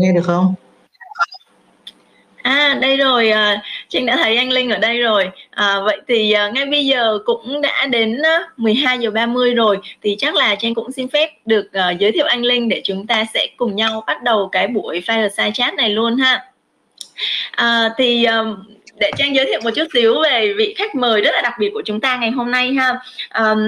Nghe được không? À đây rồi, à, Trinh đã thấy anh Linh ở đây rồi. À, vậy thì à, ngay bây giờ cũng đã đến à, 12 giờ 30 rồi thì chắc là Trinh cũng xin phép được à, giới thiệu anh Linh để chúng ta sẽ cùng nhau bắt đầu cái buổi fireside chat này luôn ha. À, thì à, để trang giới thiệu một chút xíu về vị khách mời rất là đặc biệt của chúng ta ngày hôm nay ha. Um,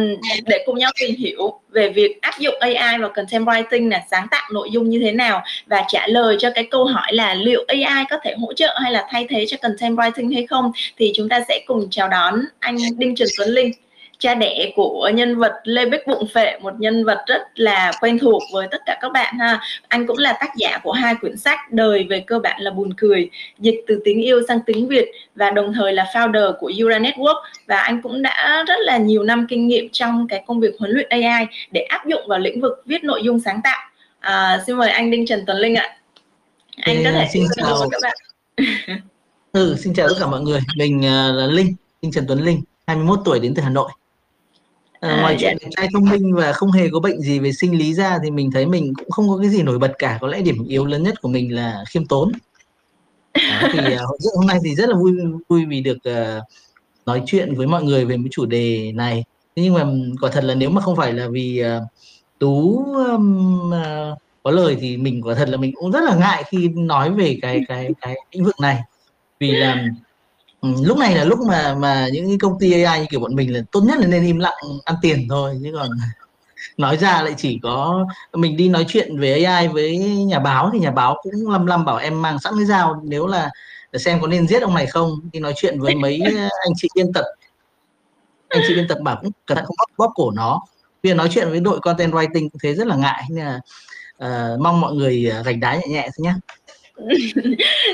để cùng nhau tìm hiểu về việc áp dụng AI vào content writing là sáng tạo nội dung như thế nào và trả lời cho cái câu hỏi là liệu AI có thể hỗ trợ hay là thay thế cho content writing hay không thì chúng ta sẽ cùng chào đón anh Đinh Trần Tuấn Linh cha đẻ của nhân vật Lê Bích Bụng Phệ một nhân vật rất là quen thuộc với tất cả các bạn ha. Anh cũng là tác giả của hai quyển sách đời về cơ bản là buồn cười dịch từ tiếng yêu sang tiếng Việt và đồng thời là founder của Ura Network. Và anh cũng đã rất là nhiều năm kinh nghiệm trong cái công việc huấn luyện AI để áp dụng vào lĩnh vực viết nội dung sáng tạo. À, xin mời anh Đinh Trần Tuấn Linh ạ. Anh có thể xin chào các bạn. Ừ, xin chào tất cả mọi người. Mình uh, là Linh Đinh Trần Tuấn Linh 21 tuổi đến từ Hà Nội À, à, ngoài dạ. chuyện trai thông minh và không hề có bệnh gì về sinh lý ra thì mình thấy mình cũng không có cái gì nổi bật cả. Có lẽ điểm yếu lớn nhất của mình là khiêm tốn. Đó, thì uh, hôm nay thì rất là vui vui vì được uh, nói chuyện với mọi người về một chủ đề này. Thế nhưng mà quả thật là nếu mà không phải là vì uh, tú um, uh, có lời thì mình quả thật là mình cũng rất là ngại khi nói về cái cái cái lĩnh vực này. Vì là Ừ, lúc này là lúc mà mà những công ty AI như kiểu bọn mình là tốt nhất là nên im lặng ăn tiền thôi chứ còn nói ra lại chỉ có mình đi nói chuyện về AI với nhà báo thì nhà báo cũng lăm lăm bảo em mang sẵn cái dao nếu là để xem có nên giết ông này không? Đi nói chuyện với mấy anh chị biên tập. Anh chị biên tập bảo cũng cẩn thận không bóp, bóp cổ nó. Bây nói chuyện với đội content writing cũng thế rất là ngại nên là uh, mong mọi người ờ, gạch đá nhẹ nhẹ thôi nhé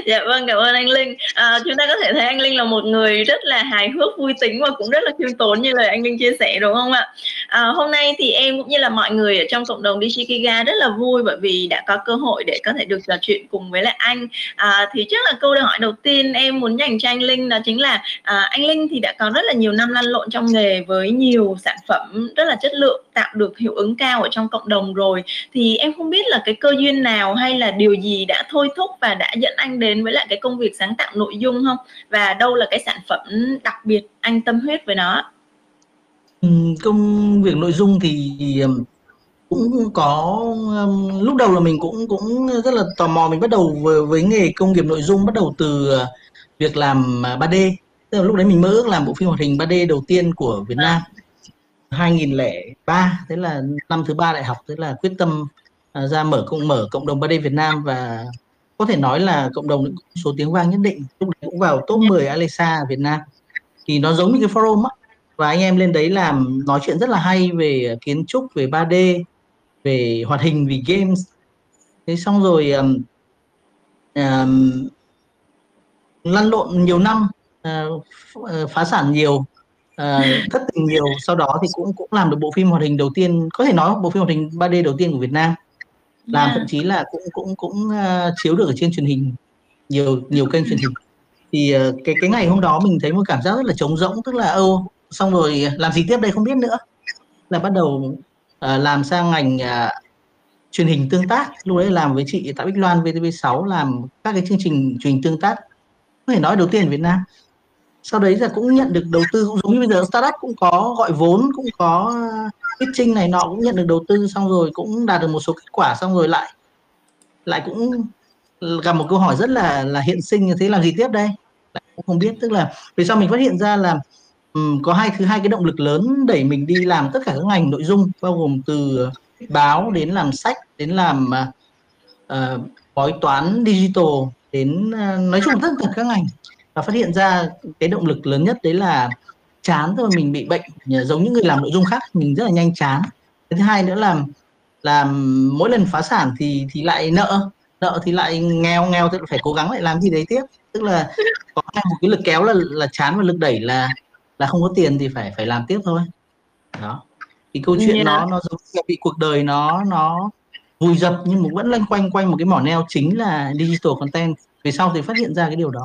dạ vâng cảm ơn anh Linh. À, chúng ta có thể thấy anh Linh là một người rất là hài hước vui tính và cũng rất là khiêm tốn như lời anh Linh chia sẻ đúng không ạ? À, hôm nay thì em cũng như là mọi người ở trong cộng đồng Dichikiga rất là vui bởi vì đã có cơ hội để có thể được trò chuyện cùng với lại anh. À, thì trước là câu hỏi đầu tiên em muốn dành cho anh Linh đó chính là à, anh Linh thì đã có rất là nhiều năm lăn lộn trong nghề với nhiều sản phẩm rất là chất lượng tạo được hiệu ứng cao ở trong cộng đồng rồi. Thì em không biết là cái cơ duyên nào hay là điều gì đã thôi thúc và đã dẫn anh đến với lại cái công việc sáng tạo nội dung không? Và đâu là cái sản phẩm đặc biệt anh tâm huyết với nó ừ, công việc nội dung thì cũng có lúc đầu là mình cũng cũng rất là tò mò. Mình bắt đầu với, với nghề công nghiệp nội dung bắt đầu từ ờ, việc làm à, 3D tức là lúc đấy mình mơ ước làm bộ phim hoạt hình 3D đầu tiên của Việt Nam. 2003 thế là năm thứ ba đại học thế là quyết tâm à, ra mở cộng mở cộng đồng 3D Việt Nam và có thể nói là cộng đồng số tiếng vang nhất định lúc đấy cũng vào top 10 Alexa Việt Nam. Thì nó giống như cái forum á. Và anh em lên đấy làm nói chuyện rất là hay về kiến trúc về 3D về hoạt hình vì games. Thế xong rồi um, um, lăn lộn nhiều năm uh, phá sản nhiều uh, thất tình nhiều. Sau đó thì cũng cũng làm được bộ phim hoạt hình đầu tiên có thể nói bộ phim hoạt hình 3D đầu tiên của Việt Nam làm thậm chí là cũng cũng cũng uh, chiếu được ở trên truyền hình nhiều nhiều kênh truyền hình. Thì uh, cái cái ngày hôm đó mình thấy một cảm giác rất là trống rỗng tức là ô xong rồi làm gì tiếp đây không biết nữa. Là bắt đầu uh, làm sang ngành uh, truyền hình tương tác. Lúc đấy làm với chị Tạ Bích Loan VTV6 làm các cái chương trình truyền hình tương tác. Có thể nói đầu tiên ở Việt Nam. Sau đấy là cũng nhận được đầu tư cũng giống như bây giờ startup cũng có gọi vốn cũng có pitching này nọ cũng nhận được đầu tư xong rồi cũng đạt được một số kết quả xong rồi lại lại cũng gặp một câu hỏi rất là là hiện sinh như thế làm gì tiếp đây? Lại cũng không biết tức là vì sao mình phát hiện ra là um, có hai thứ hai cái động lực lớn đẩy mình đi làm tất cả các ngành nội dung bao gồm từ báo đến làm sách đến làm uh, bói toán digital đến uh, nói chung tất cả các ngành. Và phát hiện ra cái động lực lớn nhất đấy là chán thôi mình bị bệnh giống như người làm nội dung khác mình rất là nhanh chán. Thứ hai nữa là làm mỗi lần phá sản thì thì lại nợ nợ thì lại nghèo nghèo thì phải cố gắng lại làm gì đấy tiếp. Tức là có một cái lực kéo là là chán và lực đẩy là là không có tiền thì phải phải làm tiếp thôi. Đó. Thì câu chuyện yeah. nó nó giống như bị cuộc đời nó nó vùi dập nhưng mà vẫn lanh quanh quanh một cái mỏ neo chính là digital content. Về sau thì phát hiện ra cái điều đó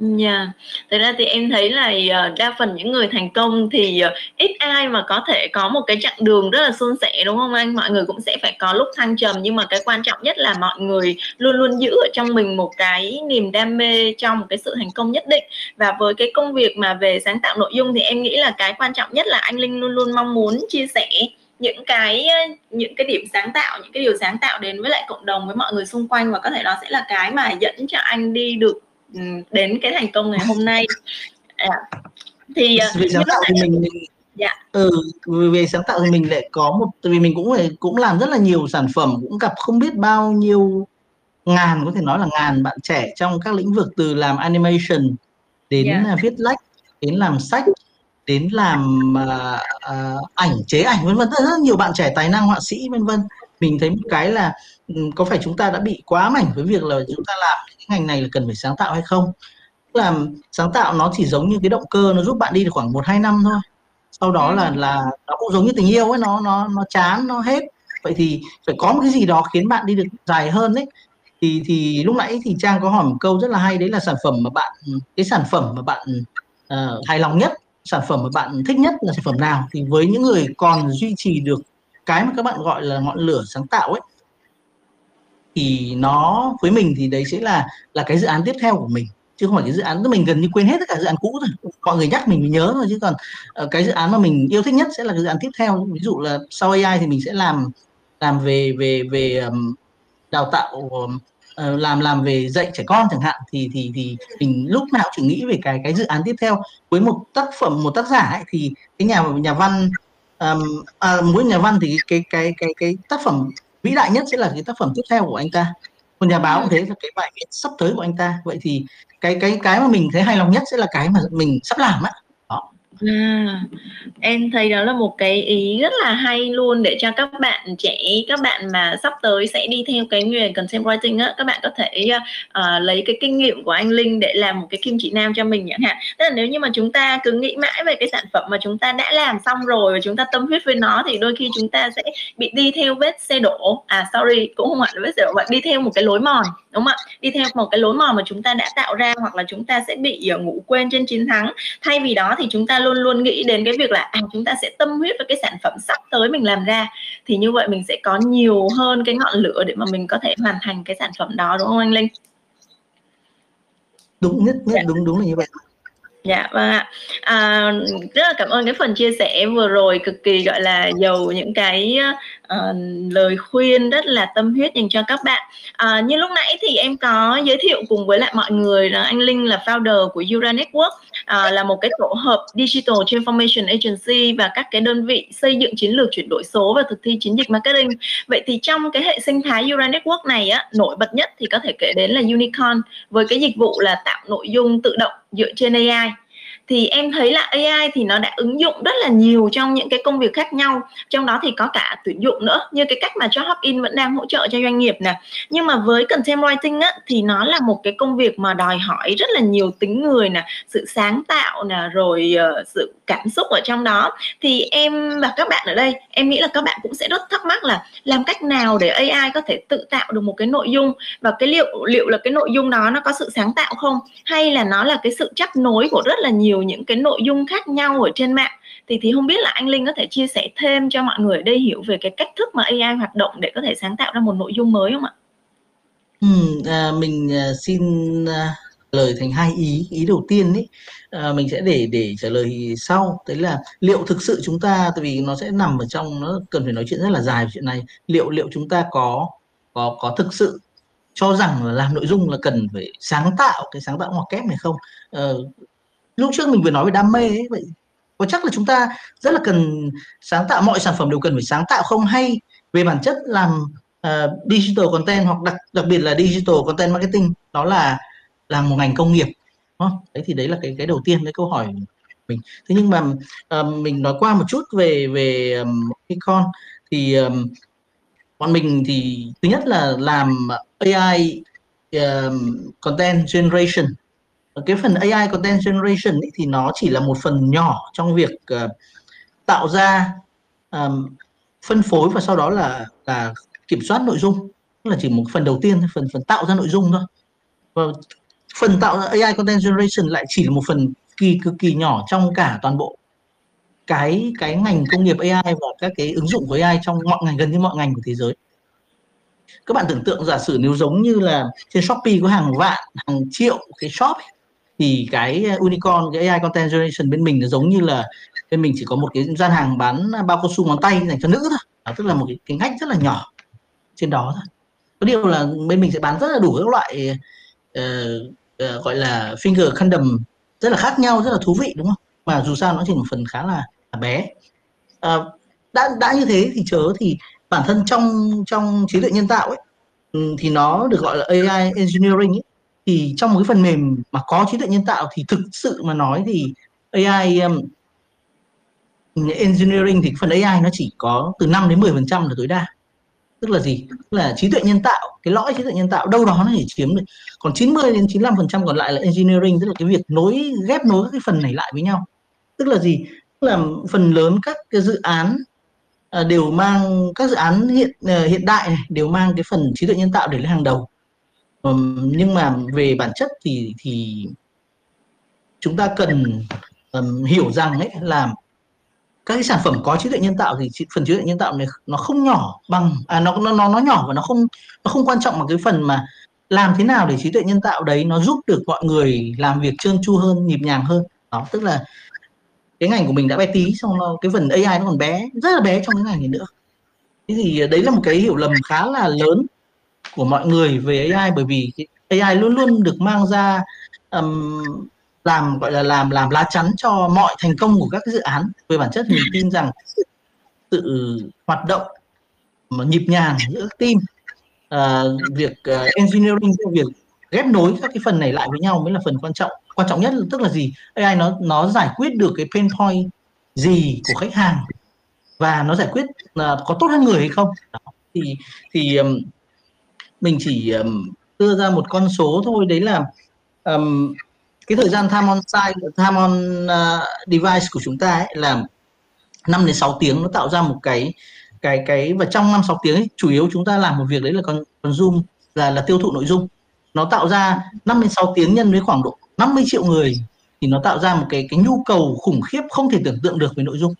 Dạ, Thực ra thì em thấy là, ờ, đa phần những người thành công thì, ờ, ít ai mà có thể có một cái chặng đường rất là suôn sẻ, đúng không anh? Mọi người cũng sẽ phải có lúc thăng trầm, nhưng mà cái quan trọng nhất là mọi người luôn luôn giữ ở trong mình một cái niềm đam mê trong một cái sự thành công nhất định. Và với cái công việc mà về sáng tạo nội dung thì em nghĩ là cái quan trọng nhất là anh Linh luôn luôn mong muốn chia sẻ những cái, ờ, những cái điểm sáng tạo, những cái điều sáng tạo đến với lại cộng đồng, với mọi người xung quanh và có thể đó sẽ là cái mà dẫn cho anh đi được đến cái thành công ngày hôm nay à, thì ờ, về sáng tạo thì mình, mình dạ ừ về sáng tạo thì mình lại có một vì mình cũng phải cũng làm rất là nhiều sản phẩm cũng gặp không biết bao nhiêu ngàn có thể nói là ngàn bạn trẻ trong các lĩnh vực từ làm animation đến yeah. Dạ. viết lách đến làm sách đến làm uh, uh, ảnh chế ảnh vân vân rất, rất nhiều bạn trẻ tài năng họa sĩ vân vân mình thấy một cái là có phải chúng ta đã bị quá mảnh với việc là chúng ta làm ngành này là cần phải sáng tạo hay không? Làm sáng tạo nó chỉ giống như cái động cơ nó giúp bạn đi được khoảng một hai năm thôi. Sau đó là ừ. là nó cũng giống như tình yêu ấy nó nó nó chán nó hết. Vậy thì phải có một cái gì đó khiến bạn đi được dài hơn đấy thì thì lúc nãy thì trang có hỏi một câu rất là hay đấy là sản phẩm mà bạn cái sản phẩm mà bạn uh, hài lòng nhất sản phẩm mà bạn thích nhất là sản phẩm nào? Thì với những người còn duy trì được cái mà các bạn gọi là ngọn lửa sáng tạo ấy thì nó với mình thì đấy sẽ là là cái dự án tiếp theo của mình. Chứ không phải cái dự án mình gần như quên hết tất cả dự án cũ rồi. Mọi người nhắc mình mới nhớ thôi chứ còn ờ, cái dự án mà mình yêu thích nhất sẽ là cái dự án tiếp theo. Ví dụ là sau AI thì mình sẽ làm làm về về về um, đào tạo um, làm làm về dạy trẻ con chẳng hạn thì thì thì mình lúc nào chỉ nghĩ về cái cái dự án tiếp theo. Với một tác phẩm một tác giả ấy, thì cái nhà nhà văn um, à, mỗi nhà văn thì cái cái cái cái tác phẩm vĩ đại nhất sẽ là cái tác phẩm tiếp theo của anh ta. Còn nhà báo cũng thế là cái bài viết sắp tới của anh ta. Vậy thì cái cái cái mà mình thấy hài lòng nhất sẽ là cái mà mình sắp làm á. À, em thấy đó là một cái ý rất là hay luôn để cho các bạn trẻ, các bạn mà sắp tới sẽ đi theo cái nghề content writing á, các bạn có thể uh, lấy cái kinh nghiệm của anh Linh để làm một cái kim chỉ nam cho mình chẳng hạn. Tức là nếu như mà chúng ta cứ nghĩ mãi về cái sản phẩm mà chúng ta đã làm xong rồi và chúng ta tâm huyết với nó thì đôi khi chúng ta sẽ bị đi theo vết xe đổ. À sorry, cũng không phải là vết xe đổ, mà đi theo một cái lối mòn, đúng không ạ? Đi theo một cái lối mòn mà chúng ta đã tạo ra hoặc là chúng ta sẽ bị uh, ngủ quên trên chiến thắng. Thay vì đó thì chúng ta luôn luôn nghĩ đến cái việc là à chúng ta sẽ tâm huyết vào cái sản phẩm sắp tới mình làm ra thì như vậy mình sẽ có nhiều hơn cái ngọn lửa để mà mình có thể hoàn thành cái sản phẩm đó đúng không anh Linh? Đúng nhất, nhất dạ. đúng đúng là như vậy. Dạ vâng ạ. À, rất là cảm ơn cái phần chia sẻ vừa rồi cực kỳ gọi là giàu những cái uh, lời khuyên rất là tâm huyết dành cho các bạn. À, như lúc nãy thì em có giới thiệu cùng với lại mọi người là anh Linh là founder của Ura Network à, là một cái tổ hợp Digital Transformation Agency và các cái đơn vị xây dựng chiến lược chuyển đổi số và thực thi chiến dịch marketing. Vậy thì trong cái hệ sinh thái Ura Network này á, nổi bật nhất thì có thể kể đến là Unicorn với cái dịch vụ là tạo nội dung tự động dựa trên AI thì em thấy là AI thì nó đã ứng dụng rất là nhiều trong những cái công việc khác nhau. Trong đó thì có cả tuyển dụng nữa như cái cách mà cho Hopin vẫn đang hỗ trợ cho doanh nghiệp nè. Nhưng mà với content writing á, thì nó là một cái công việc mà đòi hỏi rất là nhiều tính người nè sự sáng tạo nè rồi uh, sự cảm xúc ở trong đó. Thì em và các bạn ở đây em nghĩ là các bạn cũng sẽ rất thắc mắc là làm cách nào để AI có thể tự tạo được một cái nội dung? Và cái liệu liệu là cái nội dung đó nó có sự sáng tạo không? Hay là nó là cái sự chấp nối của rất là nhiều nhiều những cái nội dung khác nhau ở trên mạng. Thì thì không biết là anh Linh có thể chia sẻ thêm cho mọi người ở đây hiểu về cái cách thức mà AI hoạt động để có thể sáng tạo ra một nội dung mới không ạ? Ừ, à, mình à, xin à, lời thành hai ý. Ý đầu tiên ấy à, mình sẽ để để trả lời sau. Đấy là liệu thực sự chúng ta tại vì nó sẽ nằm ở trong nó cần phải nói chuyện rất là dài về chuyện này. Liệu liệu chúng ta có có có thực sự cho rằng là làm nội dung là cần phải sáng tạo cái sáng tạo ngoặc kép này không? Ờ, lúc trước mình vừa nói về đam mê ấy vậy có chắc là chúng ta rất là cần sáng tạo mọi sản phẩm đều cần phải sáng tạo không? Hay về bản chất làm uh, digital content hoặc đặc đặc biệt là digital content marketing đó là làm một ngành công nghiệp đúng không? đấy thì đấy là cái cái đầu tiên cái câu hỏi mình. Thế nhưng mà uh, mình nói qua một chút về về ờ, um, con thì um, bọn mình thì thứ nhất là làm AI um, content generation cái phần AI content generation ý, thì nó chỉ là một phần nhỏ trong việc uh, tạo ra um, phân phối và sau đó là là kiểm soát nội dung. Tức là chỉ một phần đầu tiên phần phần tạo ra nội dung thôi. Và phần tạo ra AI content generation lại chỉ là một phần kỳ cực kỳ nhỏ trong cả toàn bộ cái cái ngành công nghiệp AI và các cái ứng dụng của AI trong mọi ngành gần như mọi ngành của thế giới. Các bạn tưởng tượng giả sử nếu giống như là trên Shopee có hàng vạn hàng triệu cái shop thì cái ờ, unicorn cái AI content generation bên mình nó giống như là bên mình chỉ có một cái gian hàng bán bao cao su ngón tay dành cho nữ thôi. Đó, tức là một cái, cái ngách rất là nhỏ trên đó thôi. Có điều là bên mình sẽ bán rất là đủ các loại uh, uh, gọi là finger condom rất là khác nhau rất là thú vị đúng không? Mà dù sao nó chỉ một phần khá là, là bé. Uh, đã đã như thế thì chớ thì bản thân trong trong trí tuệ nhân tạo ấy ừ, thì nó được gọi là AI engineering ấy, thì trong một cái phần mềm mà có trí tuệ nhân tạo thì thực sự mà nói thì AI um, engineering thì phần AI nó chỉ có từ 5 đến 10 phần trăm là tối đa. Tức là gì? Tức là trí tuệ nhân tạo cái lõi trí tuệ nhân tạo đâu đó nó chỉ chiếm được còn 90 đến 95 phần trăm còn lại là engineering tức là cái việc nối ghép nối các cái phần này lại với nhau. Tức là gì? Tức là phần lớn các cái dự án à, đều mang các dự án hiện ờ, hiện đại này, đều mang cái phần trí tuệ nhân tạo để lên hàng đầu um, nhưng mà về bản chất thì thì chúng ta cần um, hiểu rằng ấy là các cái sản phẩm có trí tuệ nhân tạo thì phần trí tuệ nhân tạo này nó không nhỏ bằng à nó nó nó nó nhỏ và nó không nó không quan trọng bằng cái phần mà làm thế nào để trí tuệ nhân tạo đấy nó giúp được mọi người làm việc trơn tru hơn nhịp nhàng hơn. Đó tức là cái ngành của mình đã bé tí xong nó cái phần AI nó còn bé rất là bé trong cái ngành này nữa. Thế thì ờ, đấy là một cái hiểu lầm khá là lớn của mọi người về AI bởi vì AI luôn luôn được mang ra um, làm gọi là làm làm lá chắn cho mọi thành công của các dự án. Về bản chất mình tin rằng sự hoạt động mà nhịp nhàng giữa team uh, việc uh, engineering việc ghép nối các cái phần này lại với nhau mới là phần quan trọng. Quan trọng nhất tức là gì? AI nó nó giải quyết được cái pain point gì của khách hàng và nó giải quyết uh, có tốt hơn người hay không? Đó. thì thì um, mình chỉ um, đưa ra một con số thôi. Đấy là um, cái thời gian time on site time on uh, device của chúng ta ấy là 5 đến 6 tiếng. Nó tạo ra một cái cái cái và trong 5 6 tiếng ấy, chủ yếu chúng ta làm một việc đấy là con con zoom là là tiêu thụ nội dung. Nó tạo ra 5 đến 6 tiếng nhân với khoảng độ 50 triệu người thì nó tạo ra một cái cái nhu cầu khủng khiếp không thể tưởng tượng được về nội dung.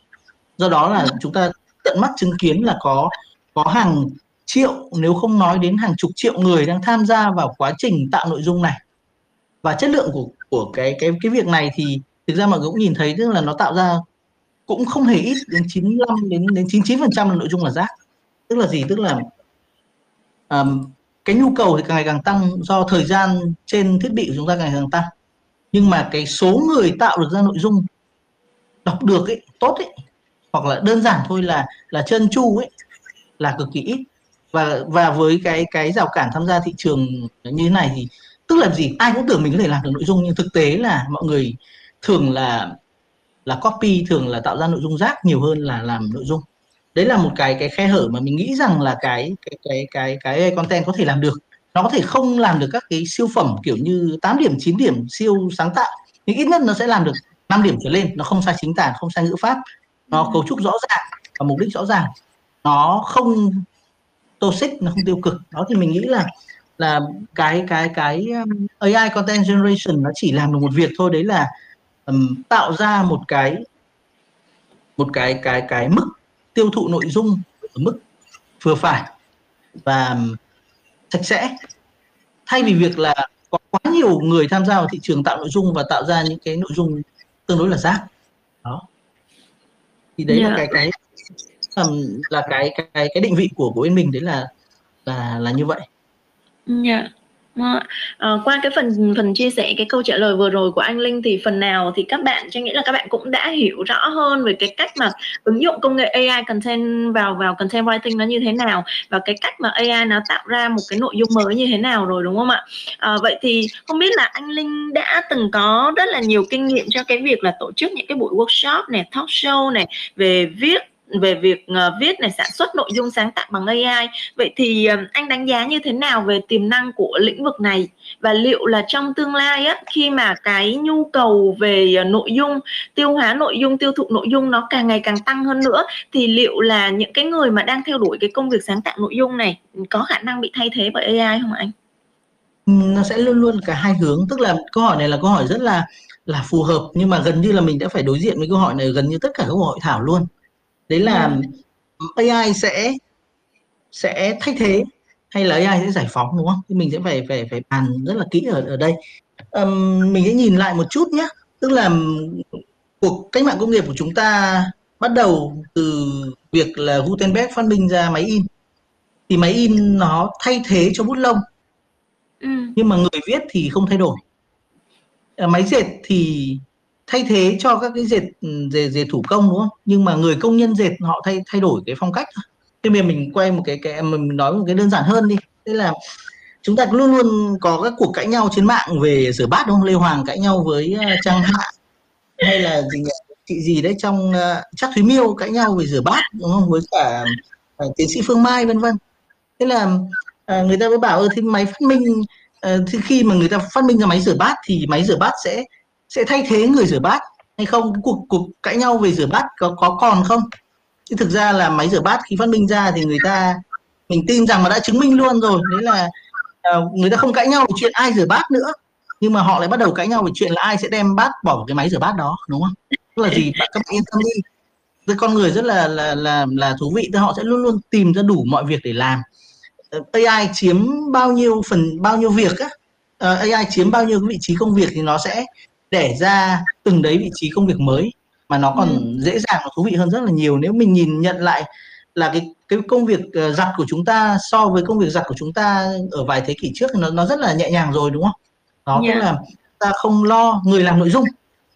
Do đó là chúng ta tận mắt chứng kiến là có có hàng triệu nếu không nói đến hàng chục triệu người đang tham gia vào quá trình tạo nội dung này. Và chất lượng của của cái cái cái việc này thì thực ra mọi người cũng nhìn thấy tức là nó tạo ra cũng không hề ít đến 95 đến đến 99 phần trăm là nội dung là rác. Tức là gì? Tức là um, cái nhu cầu thì càng ngày càng tăng do thời gian trên thiết bị của chúng ta càng ngày càng tăng. Nhưng mà cái số người tạo được ra nội dung đọc được ấy tốt ấy hoặc là đơn giản thôi là là chân chu ấy là cực kỳ ít và và với cái cái rào cản tham gia thị trường như thế này thì tức là gì? Ai cũng tưởng mình có thể làm được nội dung, nhưng thực tế là mọi người thường là là copy, thường là tạo ra nội dung rác nhiều hơn là làm nội dung. Đấy là một cái cái khe hở mà mình nghĩ rằng là cái cái cái cái cái content có thể làm được. Nó có thể không làm được các cái siêu phẩm kiểu như 8 điểm 9 điểm siêu sáng tạo, nhưng ít nhất nó sẽ làm được 5 điểm trở lên. Nó không sai chính tả, không sai ngữ pháp. Nó cấu trúc rõ ràng và mục đích rõ ràng. Nó không toxic nó không tiêu cực đó thì mình nghĩ là là cái cái cái um, AI content generation nó chỉ làm được một việc thôi đấy là um, tạo ra một cái một cái cái cái mức tiêu thụ nội dung ở mức vừa phải và sạch sẽ thay vì việc là có quá nhiều người tham gia vào thị trường tạo nội dung và tạo ra những cái nội dung tương đối là rác đó thì đấy yeah. là dạ. cái cái um, là cái cái cái định vị của của bên mình đấy là là là như vậy Yeah. À, qua cái phần phần chia sẻ cái câu trả lời vừa rồi của anh Linh thì phần nào thì các bạn cho nghĩ là các bạn cũng đã hiểu rõ hơn về cái cách mà ứng dụng công nghệ AI content vào vào content writing nó như thế nào và cái cách mà AI nó tạo ra một cái nội dung mới như thế nào rồi đúng không ạ? À, vậy thì không biết là anh Linh đã từng có rất là nhiều kinh nghiệm cho cái việc là tổ chức những cái buổi workshop này, talk show này về viết về việc ờ, viết này, sản xuất nội dung sáng tạo bằng AI vậy thì ờ, anh đánh giá như thế nào về tiềm năng của lĩnh vực này? Và liệu là trong tương lai á, khi mà cái nhu cầu về ờ, nội dung, tiêu hóa nội dung, tiêu thụ nội dung nó càng ngày càng tăng hơn nữa, thì liệu là những cái người mà đang theo đuổi cái công việc sáng tạo nội dung này có khả năng bị thay thế bởi AI không anh? Ừ, nó sẽ luôn luôn cả hai hướng. Tức là câu hỏi này là câu hỏi rất là là phù hợp, nhưng mà gần như là mình đã phải đối diện với câu hỏi này gần như tất cả các hội thảo luôn đấy là AI sẽ sẽ thay thế hay là AI sẽ giải phóng đúng không? Thì mình sẽ phải phải phải bàn rất là kỹ ở ở đây. Um, mình sẽ nhìn lại một chút nhé, tức là cuộc cách mạng công nghiệp của chúng ta bắt đầu từ việc là Gutenberg phát minh ra máy in thì máy in nó thay thế cho bút lông ừ. nhưng mà người viết thì không thay đổi à, máy dệt thì thay thế cho các cái dệt ừ, dệt, dệt thủ công đúng không? Nhưng mà người công nhân dệt họ thay thay đổi cái phong cách thôi. Thế bây mình quay một cái cái mình nói một cái đơn giản hơn đi. Thế là chúng ta luôn luôn có các cuộc cãi nhau trên mạng về rửa bát đúng không? Lê hoàng cãi nhau với ờ, trang hạ hay là gì nhỉ? chị gì đấy trong uh, chắc thúy miêu cãi nhau về rửa bát đúng không? Với cả uh, tiến sĩ phương mai vân vân. Thế là uh, người ta mới bảo thì máy phát minh uh, thì khi mà người ta phát minh ra máy rửa bát thì máy rửa bát sẽ sẽ thay thế người rửa bát hay không? Cuộc cuộc cãi nhau về rửa bát có có còn không? Chứ thực ra là máy rửa bát khi phát minh ra thì người ta mình tin rằng mà đã chứng minh luôn rồi. Đấy là uh, người ta không cãi nhau về chuyện ai rửa bát nữa. Nhưng mà họ lại bắt đầu cãi nhau về chuyện là ai sẽ đem bát bỏ vào cái máy rửa bát đó đúng không? Tức là gì? Bạn các bạn yên tâm đi. Cái con người rất là là là là thú vị thì họ sẽ luôn luôn tìm ra đủ mọi việc để làm. Ờ, AI chiếm bao nhiêu phần bao nhiêu việc á? Ờ, AI chiếm bao nhiêu vị trí công việc thì nó sẽ để ra từng đấy vị trí công việc mới mà nó còn ừ. dễ dàng và thú vị hơn rất là nhiều nếu mình nhìn nhận lại là cái cái công việc uh, giặt của chúng ta so với công việc giặt của chúng ta ở vài thế kỷ trước nó nó rất là nhẹ nhàng rồi đúng không? Đó yeah. tức là ta không lo người làm nội dung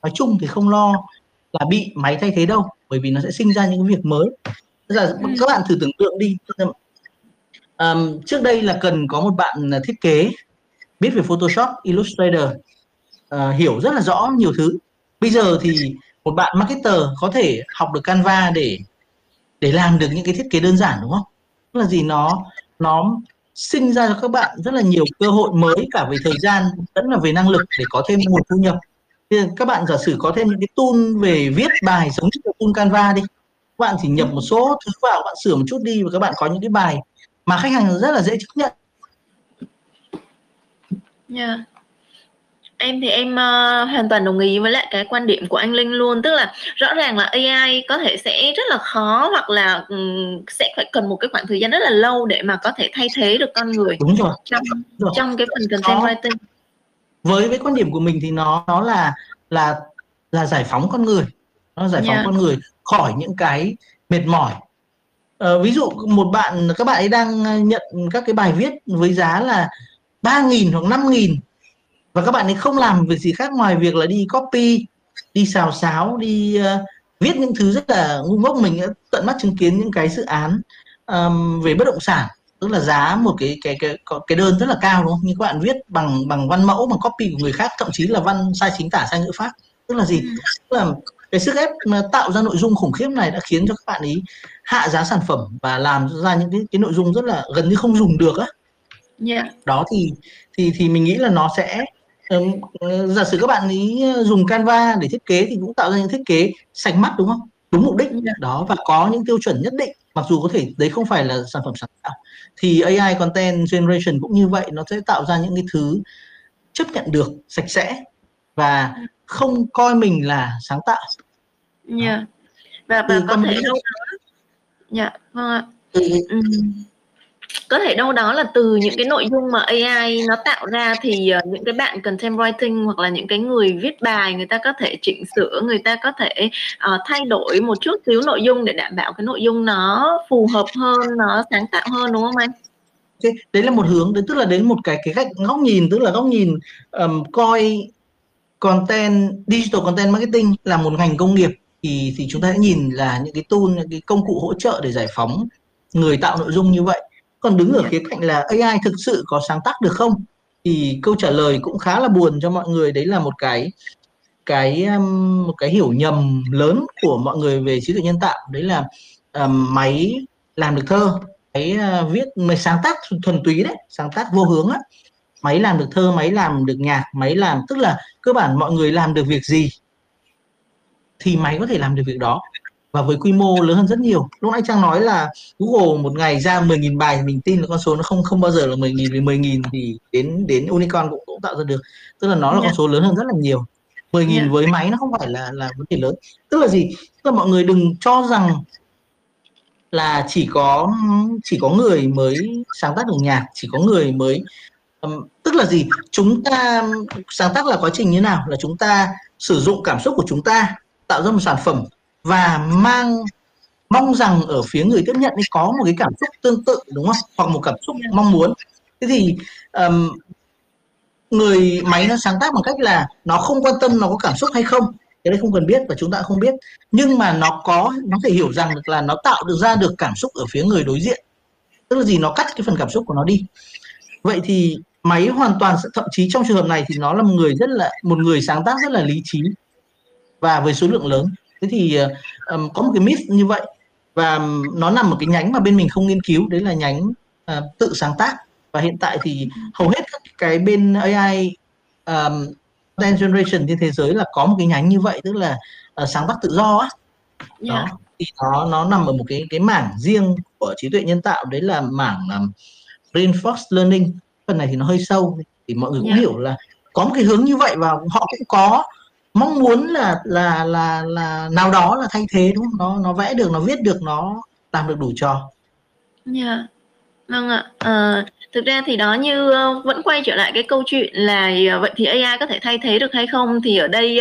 nói chung thì không lo là bị máy thay thế đâu bởi vì nó sẽ sinh ra những việc mới. Tức là ừ. các bạn thử tưởng tượng đi. Um, trước đây là cần có một bạn thiết kế biết về Photoshop, Illustrator, uh, hiểu rất là rõ nhiều thứ. Bây giờ thì một bạn marketer có thể học được Canva để để làm được những cái thiết kế đơn giản đúng không? Tức là gì nó nó sinh ra cho các bạn rất là nhiều cơ hội mới cả về thời gian lẫn là về năng lực để có thêm nguồn thu nhập. Các bạn giả sử có thêm những cái tool về viết bài giống như tool Canva đi. Các bạn chỉ nhập một số thứ vào, bạn sửa một chút đi và các bạn có những cái bài mà khách hàng rất là dễ chấp nhận. Yeah em thì em uh, hoàn toàn đồng ý với lại cái quan điểm của anh Linh luôn. Tức là rõ ràng là AI có thể sẽ rất là khó hoặc là um, sẽ phải cần một cái khoảng thời gian rất là lâu để mà có thể thay thế được con người đúng rồi. trong đúng rồi. trong cái phần content writing. Với với quan điểm của mình thì nó nó là là là giải phóng con người. Nó giải phóng yeah. con người khỏi những cái mệt mỏi. Uh, ví dụ một bạn các bạn ấy đang nhận các cái bài viết với giá là ba nghìn hoặc năm nghìn và các bạn ấy không làm việc gì khác ngoài việc là đi copy đi xào xáo đi uh, viết những thứ rất là ngu ngốc mình đã tận mắt chứng kiến những cái dự án um, về bất động sản tức là giá một cái cái cái cái đơn rất là cao đúng không? Nhưng các bạn viết bằng bằng văn mẫu bằng copy của người khác, thậm chí là văn sai chính tả sai ngữ pháp. Tức là gì? Ừ. Tức là cái sức ép tạo ra nội dung khủng khiếp này đã khiến cho các bạn ấy hạ giá sản phẩm và làm ra những cái, cái nội dung rất là gần như không dùng được á. Yeah. Đó thì thì thì mình nghĩ là nó sẽ giả sử các bạn ấy ờ, dùng Canva để thiết kế thì cũng tạo ra những thiết kế sạch mắt đúng không? Đúng mục đích đó và có những tiêu chuẩn nhất định mặc dù có thể đấy không phải là sản phẩm sáng tạo. Thì AI content generation cũng như vậy nó sẽ tạo ra những cái thứ chấp nhận được sạch sẽ và không coi mình là sáng tạo. Yeah. Và, và có thể đâu? đó dạ vâng ạ. Ừ. Có thể đâu đó là từ những cái nội dung mà AI nó tạo ra thì uh, những cái bạn content writing hoặc là những cái người viết bài người ta có thể chỉnh sửa người ta có thể uh, thay đổi một chút xíu nội dung để đảm bảo cái nội dung nó phù hợp hơn nó sáng tạo hơn đúng không anh? Thế, đấy là một hướng đấy tức là đến một cái cái cách góc nhìn tức là góc nhìn um, coi content digital content marketing là một ngành công nghiệp thì thì chúng ta sẽ nhìn là những cái tool những cái công cụ hỗ trợ để giải phóng người tạo nội dung như vậy còn đứng ở khía cạnh là AI thực sự có sáng tác được không? Thì câu trả lời cũng khá là buồn cho mọi người. Đấy là một cái cái um, một cái hiểu nhầm lớn của mọi người về trí tuệ nhân tạo. Đấy là um, máy làm được thơ máy uh, viết máy sáng tác thuần túy đấy sáng tác vô hướng á. Máy làm được thơ máy làm được nhạc máy làm tức là cơ bản mọi người làm được việc gì thì máy có thể làm được việc đó và với quy mô lớn hơn rất nhiều lúc nãy trang nói là Google một ngày ra 10.000 bài mình tin là con số nó không không bao giờ là 10.000 vì 10.000 thì đến đến unicorn cũng, cũng tạo ra được tức là nó là con dạ. số lớn hơn rất là nhiều 10.000 yeah. Dạ. với máy nó không phải là là vấn đề lớn tức là gì tức là mọi người đừng cho rằng là chỉ có chỉ có người mới sáng tác được nhạc chỉ có người mới um, tức là gì chúng ta sáng tác là quá trình như nào là chúng ta sử dụng cảm xúc của chúng ta tạo ra một sản phẩm và mang mong rằng ở phía người tiếp nhận ấy có một cái cảm xúc tương tự đúng không? Hoặc một cảm xúc mong muốn. Thế thì um, người máy nó sáng tác bằng cách là nó không quan tâm nó có cảm xúc hay không cái đấy không cần biết và chúng ta không biết. Nhưng mà nó có nó phải hiểu rằng là nó tạo được ra được cảm xúc ở phía người đối diện. Tức là gì? Nó cắt cái phần cảm xúc của nó đi. Vậy thì máy hoàn toàn thậm chí trong trường hợp này thì nó là một người rất là một người sáng tác rất là lý trí và với số lượng lớn thế thì um, có một cái myth như vậy và nó nằm ở cái nhánh mà bên mình không nghiên cứu đấy là nhánh uh, tự sáng tác và hiện tại thì hầu hết các cái bên AI um, content generation trên thế giới là có một cái nhánh như vậy tức là uh, sáng tác tự do á yeah. Dạ. đó thì nó nó nằm ở một cái cái mảng riêng của trí tuệ nhân tạo đấy là mảng um, reinforced learning phần này thì nó hơi sâu thì mọi người cũng yeah. Dạ. hiểu là có một cái hướng như vậy và họ cũng có mong muốn là là là là nào đó là thay thế, đúng không nó nó vẽ được, nó viết được, nó làm được đủ trò yeah. Dạ vâng ạ. À, thực ra thì đó như uh, vẫn quay trở lại cái câu chuyện là uh, vậy thì AI có thể thay thế được hay không? Thì ở đây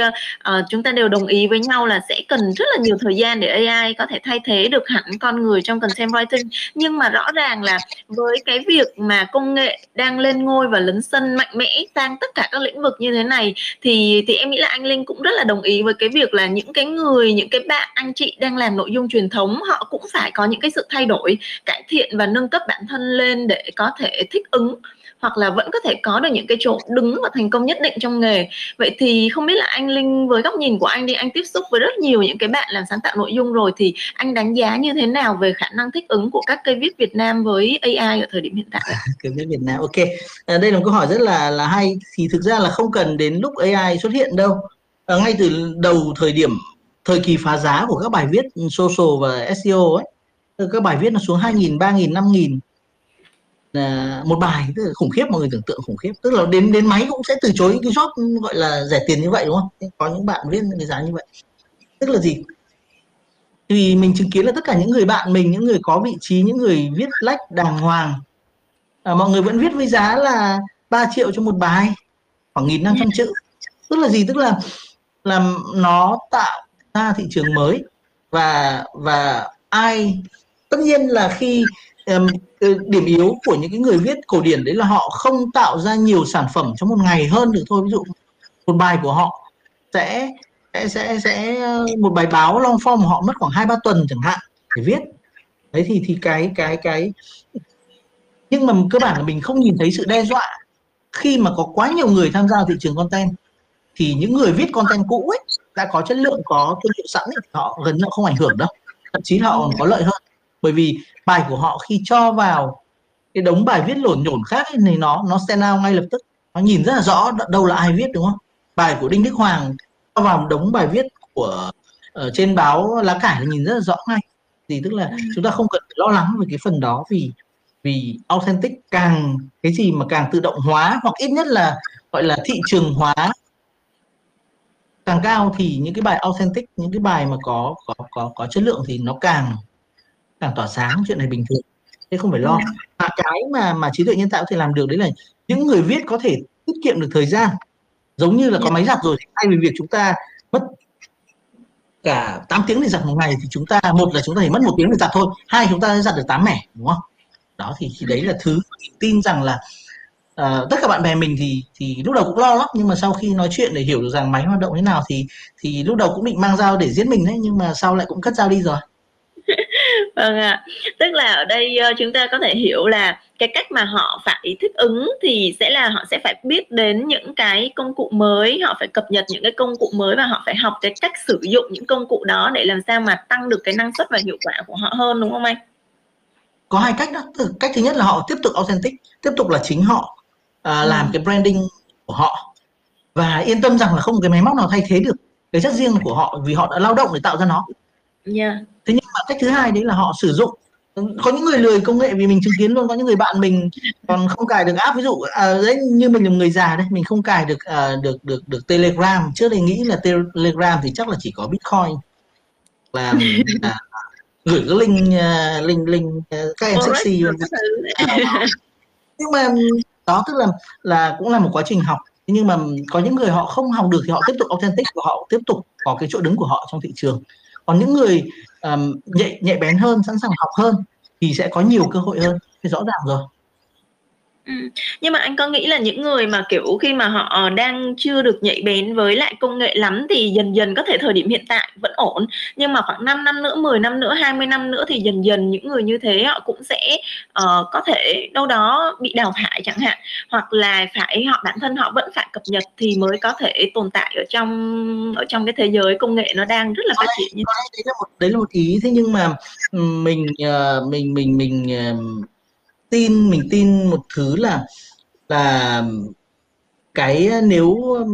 uh, chúng ta đều đồng ý với nhau là sẽ cần rất là nhiều thời gian để AI có thể thay thế được hẳn con người trong content writing. Nhưng mà rõ ràng là với cái việc mà công nghệ đang lên ngôi và lấn sân mạnh mẽ sang tất cả các lĩnh vực như thế này thì thì em nghĩ là anh Linh cũng rất là đồng ý với cái việc là những cái người những cái bạn anh chị đang làm nội dung truyền thống họ cũng phải có những cái sự thay đổi cải thiện và nâng cấp bản thân lên để có thể thích ứng hoặc là vẫn có thể có được những cái chỗ đứng và thành công nhất định trong nghề. Vậy thì không biết là anh Linh với góc nhìn của anh đi anh tiếp xúc với rất nhiều những cái bạn làm sáng tạo nội dung rồi thì anh đánh giá như thế nào về khả năng thích ứng của các cây viết Việt Nam với AI ở thời điểm hiện tại cây viết Việt Nam ok. À, đây là một câu hỏi rất là là hay. Thì thực ra là không cần đến lúc AI xuất hiện đâu. À, ngay từ đầu thời điểm thời kỳ phá giá của các bài viết social và SEO ấy các bài viết nó xuống 2.000, 3.000, 5.000 một bài tức là khủng khiếp mọi người tưởng tượng khủng khiếp. Tức là đến đến máy cũng sẽ từ chối cái job gọi là rẻ tiền như vậy đúng không? Có những bạn viết những cái giá như vậy. Tức là gì? Thì mình chứng kiến là tất cả những người bạn mình những người có vị trí những người viết lách đàng hoàng à, mọi người vẫn viết với giá là 3 triệu cho một bài khoảng nghìn năm trăm chữ. Tức là gì? Tức là làm nó tạo ra thị trường mới và và ai tất nhiên là khi um, điểm yếu của những cái người viết cổ điển đấy là họ không tạo ra nhiều sản phẩm trong một ngày hơn được thôi. Ví dụ một bài của họ sẽ sẽ sẽ, sẽ ờ, một bài báo long form họ mất khoảng hai ba tuần chẳng hạn để viết. Đấy thì thì cái cái cái nhưng mà cơ bản là mình không nhìn thấy sự đe dọa. Khi mà có quá nhiều người tham gia thị trường content thì những người viết content cũ ấy đã có chất lượng có thương hiệu sẵn ấy, họ gần như không ảnh hưởng đâu. Thậm chí họ còn có lợi hơn bởi vì bài của họ khi cho vào cái đống bài viết lộn nhổn khác ấy, thì nó nó stand out ngay lập tức. Nó nhìn rất là rõ đâu là ai viết đúng không? Bài của đinh đức hoàng cho vào đống bài viết của ở trên báo lá cải nhìn rất là rõ ngay. Thì tức là ừ. chúng ta không cần lo lắng về cái phần đó vì vì authentic càng cái gì mà càng tự động hóa hoặc ít nhất là gọi là thị trường hóa càng cao thì những cái bài authentic những cái bài mà có có có có chất lượng thì nó càng càng tỏa sáng chuyện này bình thường. Thế không phải lo. Mà cái mà mà trí tuệ nhân tạo có thể làm được đấy là những người viết có thể tiết kiệm được thời gian. Giống như là có máy giặt rồi thay vì việc chúng ta mất cả 8 tiếng để giặt một ngày thì chúng ta một là chúng ta chỉ mất một tiếng để giặt thôi hai chúng ta giặt được 8 mẻ đúng không? Đó thì, thì đấy là thứ mình tin rằng là uh, tất cả bạn bè mình thì thì lúc đầu cũng lo lắm nhưng mà sau khi nói chuyện để hiểu được rằng máy hoạt động thế nào thì thì lúc đầu cũng định mang dao để giết mình đấy nhưng mà sau lại cũng cất dao đi rồi vâng ạ. Tức là ở đây uh, chúng ta có thể hiểu là cái cách mà họ phải thích ứng thì sẽ là họ sẽ phải biết đến những cái công cụ mới họ phải cập nhật những cái công cụ mới và họ phải học cái cách sử dụng những công cụ đó để làm sao mà tăng được cái năng suất và hiệu quả của họ hơn đúng không anh? Có hai cách đó. Cách thứ nhất là họ tiếp tục authentic tiếp tục là chính họ à, ừ. làm cái branding của họ. Và yên tâm rằng là không cái máy móc nào thay thế được cái chất riêng của họ vì họ đã lao động để tạo ra nó Yeah. thế nhưng mà cách thứ hai đấy là họ sử dụng. Có những người lười công nghệ vì mình chứng kiến luôn có những người bạn mình còn không cài được app. Ví dụ à, đấy như mình là người già đấy mình không cài được à, được được được telegram. Trước đây nghĩ là telegram thì chắc là chỉ có bitcoin. Là à, gửi cái link uh, link link uh, các em sexy nhưng mà đó tức là là cũng là một quá trình học. Nhưng mà có những người họ không học được thì họ tiếp tục authentic của họ tiếp tục có cái chỗ đứng của họ trong thị trường còn những người um, nhạy nhạy bén hơn sẵn sàng học hơn thì sẽ có nhiều cơ hội hơn. Thì rõ ràng rồi nhưng mà anh có nghĩ là những người mà, kiểu, khi mà họ đang chưa được nhạy bén với lại công nghệ lắm thì dần dần có thể thời điểm hiện tại vẫn ổn, nhưng mà khoảng 5 năm nữa, 10 năm nữa, 20 năm nữa thì dần dần những người như thế họ cũng sẽ, ờ, có thể đâu đó bị đào thải chẳng hạn, hoặc là phải họ bản thân họ vẫn phải cập nhật thì mới có thể tồn tại ở trong ở trong cái thế giới công nghệ nó đang rất là phát triển như. Đấy là một đấy là một ý, thế nhưng mà, mình, ờ, mình mình mình, ờ tin mình tin một thứ là là cái nếu uh,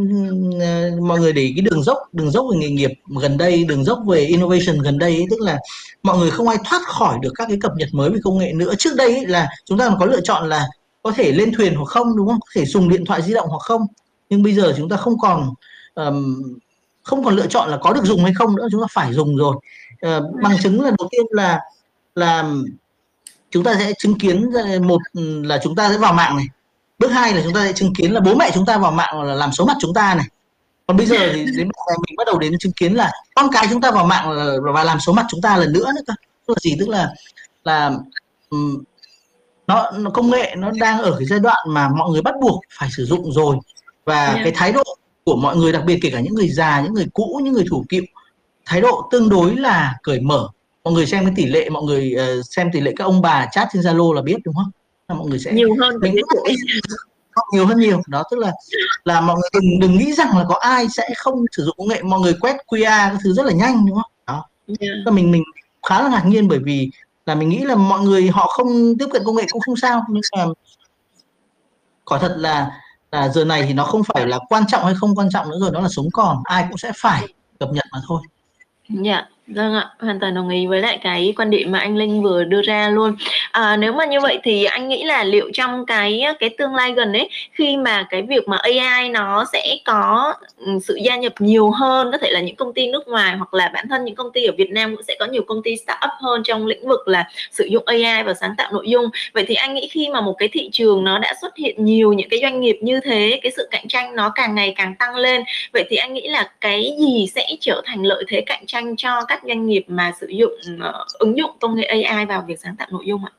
mọi người để cái đường dốc đường dốc về nghề nghiệp gần đây đường dốc về innovation gần đây ấy, tức là mọi người không ai thoát khỏi được các cái cập nhật mới về công nghệ nữa. Trước đây ấy, là chúng ta còn có lựa chọn là có thể lên thuyền hoặc không đúng không? Có thể dùng điện thoại di động hoặc không. Nhưng bây giờ chúng ta không còn um, không còn lựa chọn là có được dùng hay không nữa chúng ta phải dùng rồi. Uh, bằng chứng là đầu tiên là là chúng ta sẽ chứng kiến một là chúng ta sẽ vào mạng này bước hai là chúng ta sẽ chứng kiến là bố mẹ chúng ta vào mạng là làm xấu mặt chúng ta này. Còn bây giờ thì đến bây mình bắt đầu đến chứng kiến là con cái chúng ta vào mạng là, và làm xấu mặt chúng ta lần nữa nữa cơ. Tức là gì? Tức là là um, nó, nó công nghệ nó đang ở cái giai đoạn mà mọi người bắt buộc phải sử dụng rồi. Và yeah. cái thái độ của mọi người đặc biệt kể cả những người già những người cũ những người thủ cựu thái độ tương đối là cởi mở mọi người xem cái tỷ lệ mọi người uh, xem tỷ lệ các ông bà chat trên zalo là biết đúng không? Là mọi người sẽ nhiều hơn mình tuổi nhiều hơn nhiều. Đó tức là là mọi người đừng đừng nghĩ rằng là có ai sẽ không sử dụng công nghệ. Mọi người quét QR cái thứ rất là nhanh đúng không? Đó. Yeah. Dạ. mình mình khá là ngạc nhiên bởi vì là mình nghĩ là mọi người họ không tiếp cận công nghệ cũng không sao. Nhưng mà quả thật là là giờ này thì nó không phải là quan trọng hay không quan trọng nữa rồi nó là sống còn. Ai cũng sẽ phải cập nhật mà thôi. Dạ, vâng ạ, hoàn toàn đồng ý với lại cái quan điểm mà anh Linh vừa đưa ra luôn. À, nếu mà như vậy thì anh nghĩ là liệu trong cái cái tương lai gần ấy khi mà cái việc mà AI nó sẽ có ừ, sự gia nhập nhiều hơn, có thể là những công ty nước ngoài hoặc là bản thân những công ty ở Việt Nam cũng sẽ có nhiều công ty startup hơn trong lĩnh vực là sử dụng AI và sáng tạo nội dung. Vậy thì anh nghĩ khi mà một cái thị trường nó đã xuất hiện nhiều những cái doanh nghiệp như thế, cái sự cạnh tranh nó càng ngày càng tăng lên. Vậy thì anh nghĩ là cái gì sẽ trở thành lợi thế cạnh tranh tranh cho các các doanh nghiệp mà sử dụng uh, ứng dụng công nghệ AI vào việc sáng tạo nội dung ạ?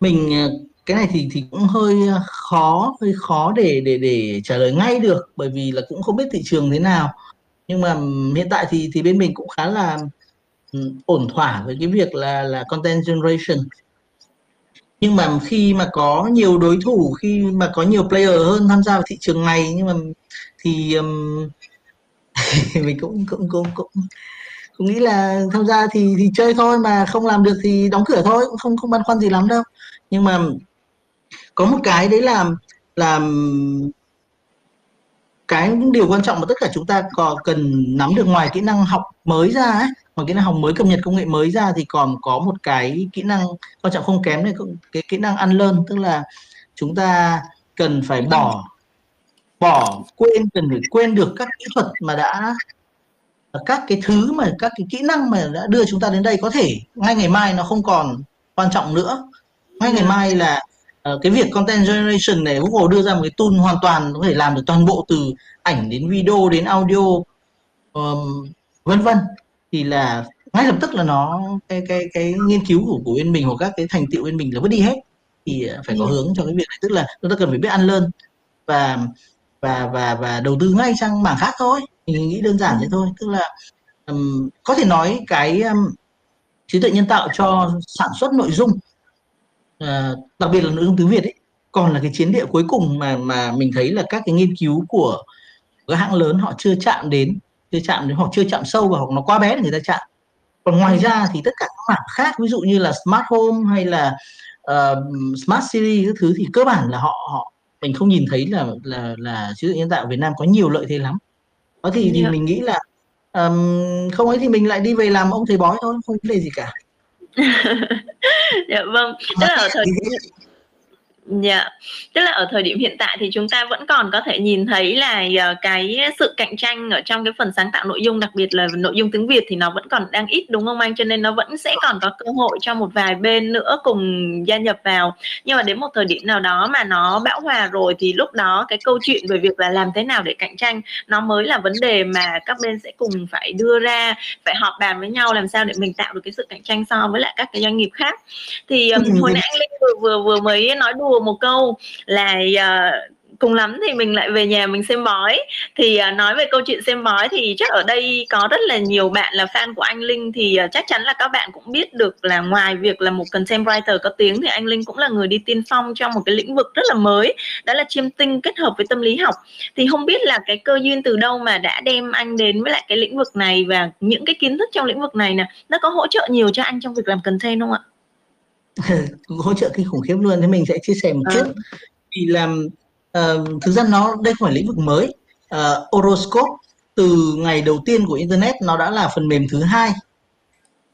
Mình ờ, cái này thì thì cũng hơi ờ, khó hơi khó để để để trả lời ngay được bởi vì là cũng không biết thị trường thế nào nhưng mà hiện tại thì thì bên mình cũng khá là ổn thỏa với cái việc là là content generation nhưng mà khi mà có nhiều đối thủ khi mà có nhiều player hơn tham gia vào thị trường này nhưng mà thì um, mình cũng cũng cũng cũng cũng nghĩ là tham gia thì thì chơi thôi mà không làm được thì đóng cửa thôi cũng không không băn khoăn gì lắm đâu. Nhưng mà có một cái đấy là là cái điều quan trọng mà tất cả chúng ta có cần nắm được ngoài kỹ năng học mới ra ấy, ngoài kỹ năng học mới cập nhật công nghệ mới ra thì còn có một cái kỹ năng quan trọng không kém này cái kỹ năng ăn lơn tức là chúng ta cần phải bỏ bỏ quên cần phải quên được các kỹ thuật mà đã các cái thứ mà các cái kỹ năng mà đã đưa chúng ta đến đây. Có thể ngay ngày mai nó không còn quan trọng nữa. Ngay ngày mai là uh, cái việc content generation này Google đưa ra một cái tool hoàn toàn có thể làm được toàn bộ từ ảnh đến video đến audio um, vân vân. Thì là ngay lập tức là nó cái cái cái nghiên cứu của của bên mình hoặc các cái thành tựu bên mình là vứt đi hết. Thì phải có ừ. hướng cho cái việc này. Tức là chúng ta cần phải biết ăn lơn. Và và và và đầu tư ngay sang mảng khác thôi. Mình nghĩ đơn giản thế thôi. Tức là um, có thể nói cái um, trí tuệ nhân tạo cho sản xuất nội dung uh, đặc biệt là nội dung tiếng Việt ấy còn là cái chiến địa cuối cùng mà mà mình thấy là các cái nghiên cứu của các hãng lớn họ chưa chạm đến chưa chạm đến hoặc chưa chạm sâu vào hoặc nó quá bé để người ta chạm. Còn ngoài ra thì tất cả các mảng khác ví dụ như là smart home hay là uh, smart city các thứ thì cơ bản là họ họ mình không nhìn thấy là là là trí tuệ nhân tạo Việt Nam có nhiều lợi thế lắm đó thì, thì yeah. Mình nghĩ là um, không ấy thì mình lại đi về làm ông thầy bói thôi không vấn đề gì cả dạ vâng tức là ở thời Dạ, tức là ở thời điểm hiện tại thì chúng ta vẫn còn có thể nhìn thấy là uh, cái sự cạnh tranh ở trong cái phần sáng tạo nội dung, đặc biệt là nội dung tiếng Việt thì nó vẫn còn đang ít đúng không anh? Cho nên nó vẫn sẽ còn có cơ hội cho một vài bên nữa cùng gia nhập vào. Nhưng mà đến một thời điểm nào đó mà nó bão hòa rồi thì lúc đó cái câu chuyện về việc là làm thế nào để cạnh tranh nó mới là vấn đề mà các bên sẽ cùng phải đưa ra, phải họp bàn với nhau làm sao để mình tạo được cái sự cạnh tranh so với lại các cái doanh nghiệp khác. Thì um, hồi nãy anh Linh vừa vừa vừa mới nói đùa một câu là uh, cùng lắm thì mình lại về nhà mình xem bói thì uh, nói về câu chuyện xem bói thì chắc ở đây có rất là nhiều bạn là fan của anh Linh thì uh, chắc chắn là các bạn cũng biết được là ngoài việc là một content writer có tiếng thì anh Linh cũng là người đi tiên phong trong một cái lĩnh vực rất là mới đó là chiêm tinh kết hợp với tâm lý học thì không biết là cái cơ duyên từ đâu mà đã đem anh đến với lại cái lĩnh vực này và những cái kiến thức trong lĩnh vực này nè nó có hỗ trợ nhiều cho anh trong việc làm content không ạ? hỗ trợ kinh khủng khiếp luôn thế mình sẽ chia sẻ một à. chút. Vì làm uh, thực ra nó đây không phải lĩnh vực mới. Uh, horoscope từ ngày đầu tiên của internet nó đã là phần mềm thứ hai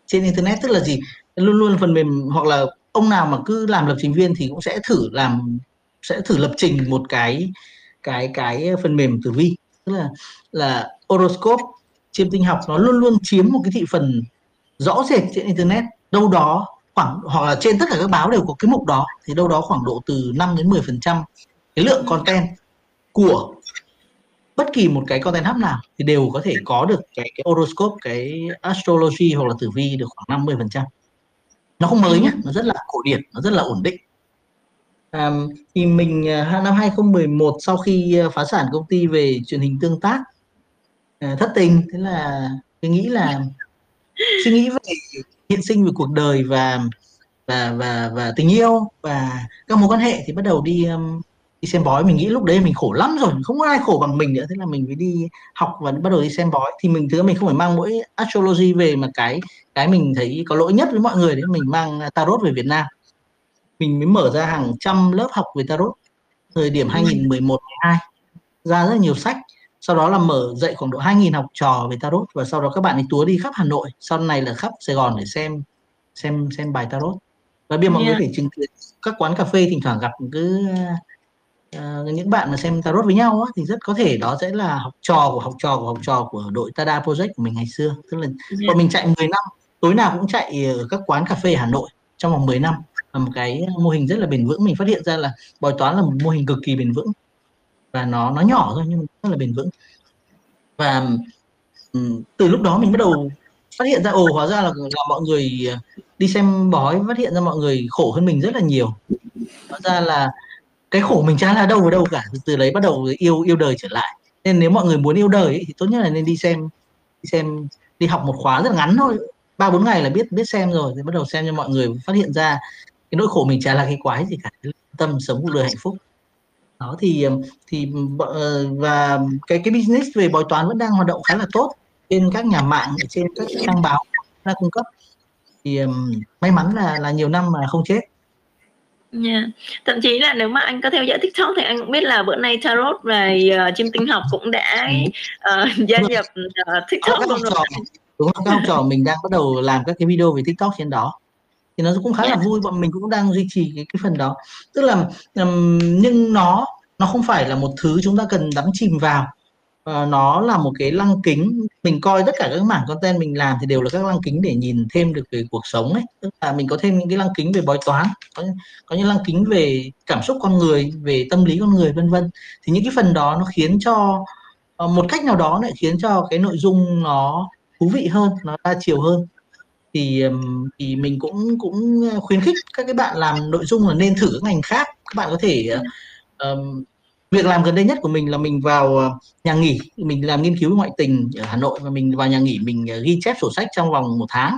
trên internet. Tức là gì? Luôn luôn phần mềm hoặc là ông nào mà cứ làm lập trình viên thì cũng sẽ thử làm sẽ thử lập trình một cái cái cái phần mềm tử vi. Tức là là horoscope chiêm tinh học nó luôn luôn chiếm một cái thị phần rõ rệt trên internet. Đâu đó khoảng hoặc là trên tất cả các báo đều có cái mục đó thì đâu đó khoảng độ từ 5 đến 10 phần trăm cái lượng content của bất kỳ một cái content hub nào thì đều có thể có được cái cái horoscope cái astrology hoặc là tử vi được khoảng 50 phần trăm. Nó không mới nhá nó rất là cổ điển nó rất là ổn định. À, thì mình à, năm 2011 sau khi à, phá sản công ty về truyền hình tương tác à, thất tình thế là tôi nghĩ là suy nghĩ về hiện sinh về cuộc đời và và và và tình yêu và các mối quan hệ thì bắt đầu đi um, đi xem bói. Mình nghĩ lúc đấy mình khổ lắm rồi không có ai khổ bằng mình nữa. Thế là mình mới đi học và bắt đầu đi xem bói. Thì mình thứ mình không phải mang mỗi astrology về mà cái cái mình thấy có lỗi nhất với mọi người đấy mình mang tarot về Việt Nam. Mình mới mở ra hàng trăm lớp học về tarot. Thời điểm 2011 12 ra rất nhiều sách sau đó là mở dạy khoảng độ 2.000 học trò về tarot và sau đó các bạn ấy túa đi khắp Hà Nội sau này là khắp Sài Gòn để xem xem xem bài tarot và bây giờ mọi yeah. người thể chứng kiến các quán cà phê thỉnh thoảng gặp cứ uh, những bạn mà xem tarot với nhau á, thì rất có thể đó sẽ là học trò của học trò của học trò của đội Tada Project của mình ngày xưa tức là yeah. bọn mình chạy 10 năm tối nào cũng chạy ở các quán cà phê Hà Nội trong vòng 10 năm là một cái mô hình rất là bền vững mình phát hiện ra là bói toán là một mô hình cực kỳ bền vững và nó nó nhỏ thôi nhưng mà rất là bền vững. Và từ lúc đó mình bắt đầu phát hiện ra ồ hóa ra là, là mọi người đi xem bói phát hiện ra mọi người khổ hơn mình rất là nhiều. Hóa ra là cái khổ mình chả là đâu vào đâu cả từ đấy bắt đầu yêu yêu đời trở lại. Nên nếu mọi người muốn yêu đời ấy, thì tốt nhất là nên đi xem đi xem đi học một khóa rất là ngắn thôi. Ba bốn ngày là biết biết xem rồi thì bắt đầu xem cho mọi người phát hiện ra cái nỗi khổ mình chả là cái quái gì cả. Tâm sống cuộc đời hạnh phúc đó thì thì ờ, và cái cái business về bói toán vẫn đang hoạt động khá là tốt trên các nhà mạng trên các trang báo ra cung cấp thì may mắn là là nhiều năm mà không chết Yeah. Thậm chí là nếu mà anh có theo dõi TikTok thì anh cũng biết là bữa nay Tarot và uh, chim tinh học cũng đã uh, gia nhập uh, TikTok luôn rồi. Đúng không? Các học trò mình đang bắt đầu làm các cái video về TikTok trên đó thì nó cũng khá là dạ. vui bọn mình cũng đang duy trì cái cái phần đó. Tức là um, nhưng nó nó không phải là một thứ chúng ta cần đắm chìm vào. Uh, nó là một cái lăng kính. Mình coi tất cả các mảng content mình làm thì đều là các lăng kính để nhìn thêm được về cuộc sống ấy. Tức là mình có thêm những cái lăng kính về bói toán có, có những lăng kính về cảm xúc con người về tâm lý con người vân vân. Thì những cái phần đó nó khiến cho uh, một cách nào đó lại khiến cho cái nội dung nó thú vị hơn nó đa chiều hơn thì thì mình cũng cũng khuyến khích các cái bạn làm nội dung là nên thử các ngành khác. Các bạn có thể um, việc làm gần đây nhất của mình là mình vào ờ, nhà nghỉ. Mình làm nghiên cứu ngoại tình ở Hà Nội và mình vào nhà nghỉ mình ờ, ghi chép sổ sách trong vòng một tháng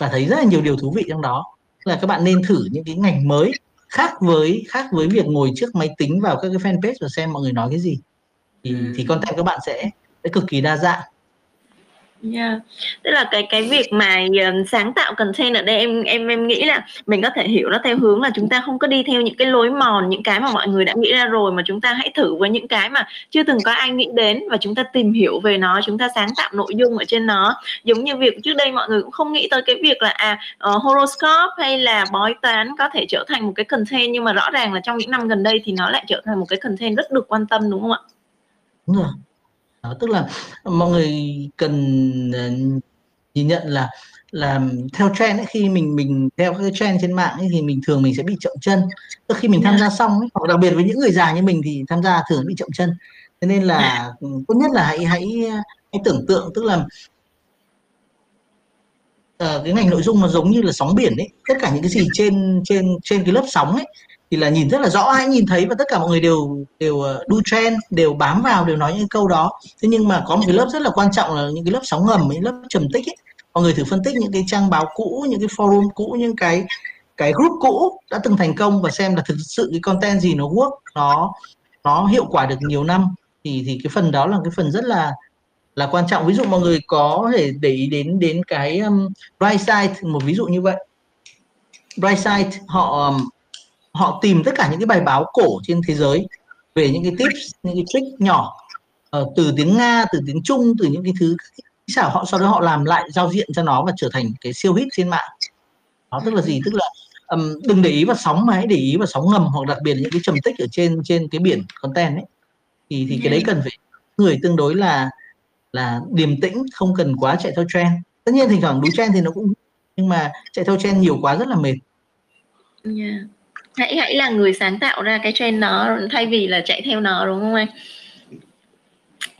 và thấy rất là nhiều điều thú vị trong đó. Là các bạn nên thử những cái ngành mới khác với khác với việc ngồi trước máy tính vào các cái fanpage và xem mọi người nói cái gì. Thì ừ. thì content các bạn sẽ sẽ cực kỳ đa dạng Yeah. Tức là cái cái việc mà uh, sáng tạo content ở đây em em em nghĩ là mình có thể hiểu nó theo hướng là chúng ta không có đi theo những cái lối mòn những cái mà mọi người đã nghĩ ra rồi mà chúng ta hãy thử với những cái mà chưa từng có ai nghĩ đến và chúng ta tìm hiểu về nó chúng ta sáng tạo nội dung ở trên nó giống như việc trước đây mọi người cũng không nghĩ tới cái việc là à uh, horoscope hay là bói toán có thể trở thành một cái content nhưng mà rõ ràng là trong những năm gần đây thì nó lại trở thành một cái content rất được quan tâm đúng không ạ? Đúng rồi đó, tức là mọi người cần uh, nhìn nhận là là theo trend ấy, khi mình mình theo cái trend trên mạng ấy, thì mình thường mình sẽ bị chậm chân. Tức khi mình tham gia xong ấy, hoặc đặc biệt với những người già như mình thì tham gia thường bị chậm chân. Thế nên là tốt nhất là hãy hãy hãy tưởng tượng tức là uh, cái ngành nội dung nó giống như là sóng biển ấy. Tất cả những cái gì trên trên trên cái lớp sóng ấy thì là nhìn rất là rõ hãy nhìn thấy và tất cả mọi người đều đều ờ, đu trend đều bám vào đều nói những câu đó. Thế nhưng mà có một cái lớp rất là quan trọng là những cái lớp sóng ngầm những lớp trầm tích ấy. Mọi người thử phân tích những cái trang báo cũ những cái forum cũ những cái cái group cũ đã từng thành công và xem là thực sự cái content gì nó work nó nó hiệu quả được nhiều năm. Thì thì cái phần đó là cái phần rất là là quan trọng. Ví dụ mọi người có thể để ý đến đến cái um, bright side một ví dụ như vậy. Bright side họ um, họ tìm tất cả những cái bài báo cổ trên thế giới về những cái tips những cái trick nhỏ uh, từ tiếng nga từ tiếng trung từ những cái thứ sao họ sau đó họ làm lại giao diện cho nó và trở thành cái siêu hit trên mạng. Đó tức là gì? Tức là um, đừng để ý vào sóng mà hãy để ý vào sóng ngầm hoặc đặc biệt là những cái trầm tích ở trên trên cái biển content ấy. Thì thì cái đấy cần phải người tương đối là là điềm tĩnh không cần quá chạy theo trend. Tất nhiên thỉnh thoảng đúng trend thì nó cũng nhưng mà chạy theo trend nhiều quá rất là mệt. Yeah hãy hãy là người sáng tạo ra cái trend nó thay vì là chạy theo nó, đúng không anh?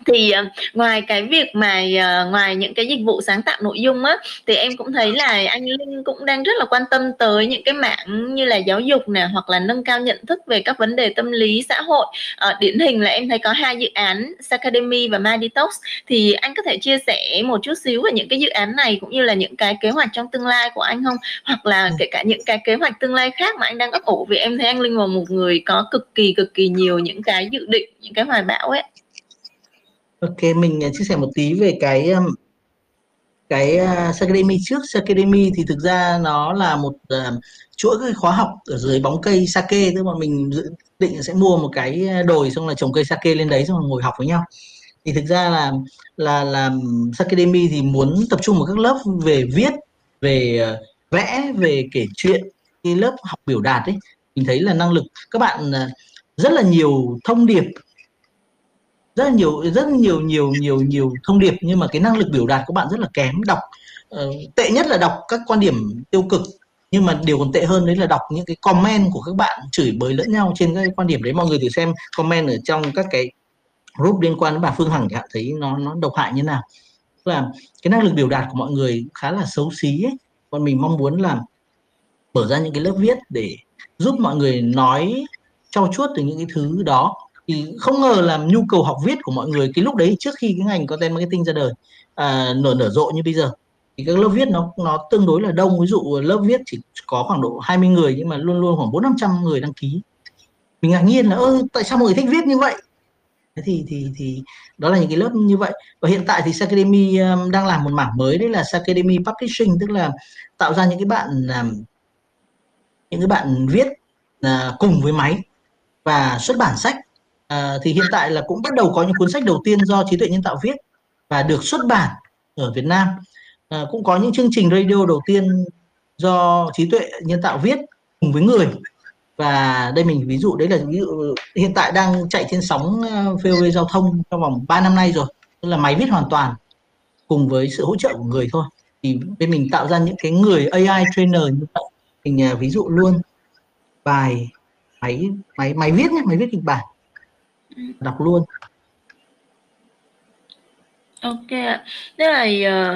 Thì uh, ngoài cái việc mà uh, ngoài những cái dịch vụ sáng tạo nội dung á thì em cũng thấy là anh Linh cũng đang rất là quan tâm tới những cái mảng như là giáo dục nè hoặc là nâng cao nhận thức về các vấn đề tâm lý xã hội. Uh, điển hình là em thấy có hai dự án Academy và My Detox thì anh có thể chia sẻ một chút xíu về những cái dự án này cũng như là những cái kế hoạch trong tương lai của anh không? Hoặc là ừ. kể cả những cái kế hoạch tương lai khác mà anh đang ấp ủ vì em thấy anh Linh là một người có cực kỳ cực kỳ nhiều những cái dự định những cái hoài bão ấy Ok, mình à, chia sẻ một tí về cái cái à, uh, Academy trước. Academy thì thực ra nó là một uh, chuỗi cái khóa học ở dưới bóng cây sake, tức là mình dự định sẽ mua một cái đồi xong là trồng cây sake lên đấy xong là ngồi học với nhau. Thì thực ra là là là Academy thì muốn tập trung vào các lớp về viết, về uh, vẽ, về kể chuyện, cái lớp học biểu đạt ấy. Mình thấy là năng lực các bạn uh, rất là nhiều thông điệp rất là nhiều rất nhiều nhiều nhiều nhiều thông điệp nhưng mà cái năng lực biểu đạt của bạn rất là kém. Đọc uh, tệ nhất là đọc các quan điểm tiêu cực nhưng mà điều còn tệ hơn đấy là đọc những cái comment của các bạn chửi bới lẫn nhau trên các quan điểm đấy. Mọi người thử xem comment ở trong các cái group liên quan đến bà Phương Hằng thì bạn thấy nó nó độc hại như nào. Là cái năng lực biểu đạt của mọi người khá là xấu xí ấy. còn mình mong muốn là mở ra những cái lớp viết để giúp mọi người nói trau chuốt từ những cái thứ đó thì không ngờ là nhu cầu học viết của mọi người cái lúc đấy trước khi cái ngành content marketing ra đời à, nở nở rộ như bây giờ thì các lớp viết nó nó tương đối là đông. Ví dụ lớp viết chỉ có khoảng độ 20 người nhưng mà luôn luôn khoảng bốn năm trăm người đăng ký. Mình ngạc nhiên là ơ tại sao mọi người thích viết như vậy? Thế thì thì thì đó là những cái lớp như vậy. Và hiện tại thì Academy um, đang làm một mảng mới đấy là Academy Publishing tức là tạo ra những cái bạn um, những cái bạn viết uh, cùng với máy và xuất bản sách à, thì hiện tại là cũng bắt đầu có những cuốn sách đầu tiên do trí tuệ nhân tạo viết và được xuất bản ở Việt Nam. À, cũng có những chương trình radio đầu tiên do trí tuệ nhân tạo viết cùng với người. Và đây mình ví dụ đấy là ví dụ hiện tại đang chạy trên sóng ờ, VOV giao thông trong vòng 3 năm nay rồi tức là máy viết hoàn toàn cùng với sự hỗ trợ của người thôi. Thì bên mình tạo ra những cái người AI trainer như vậy. Mình ví dụ luôn bài máy máy máy viết nhé máy viết kịch bản đọc luôn Ok ạ. Tức là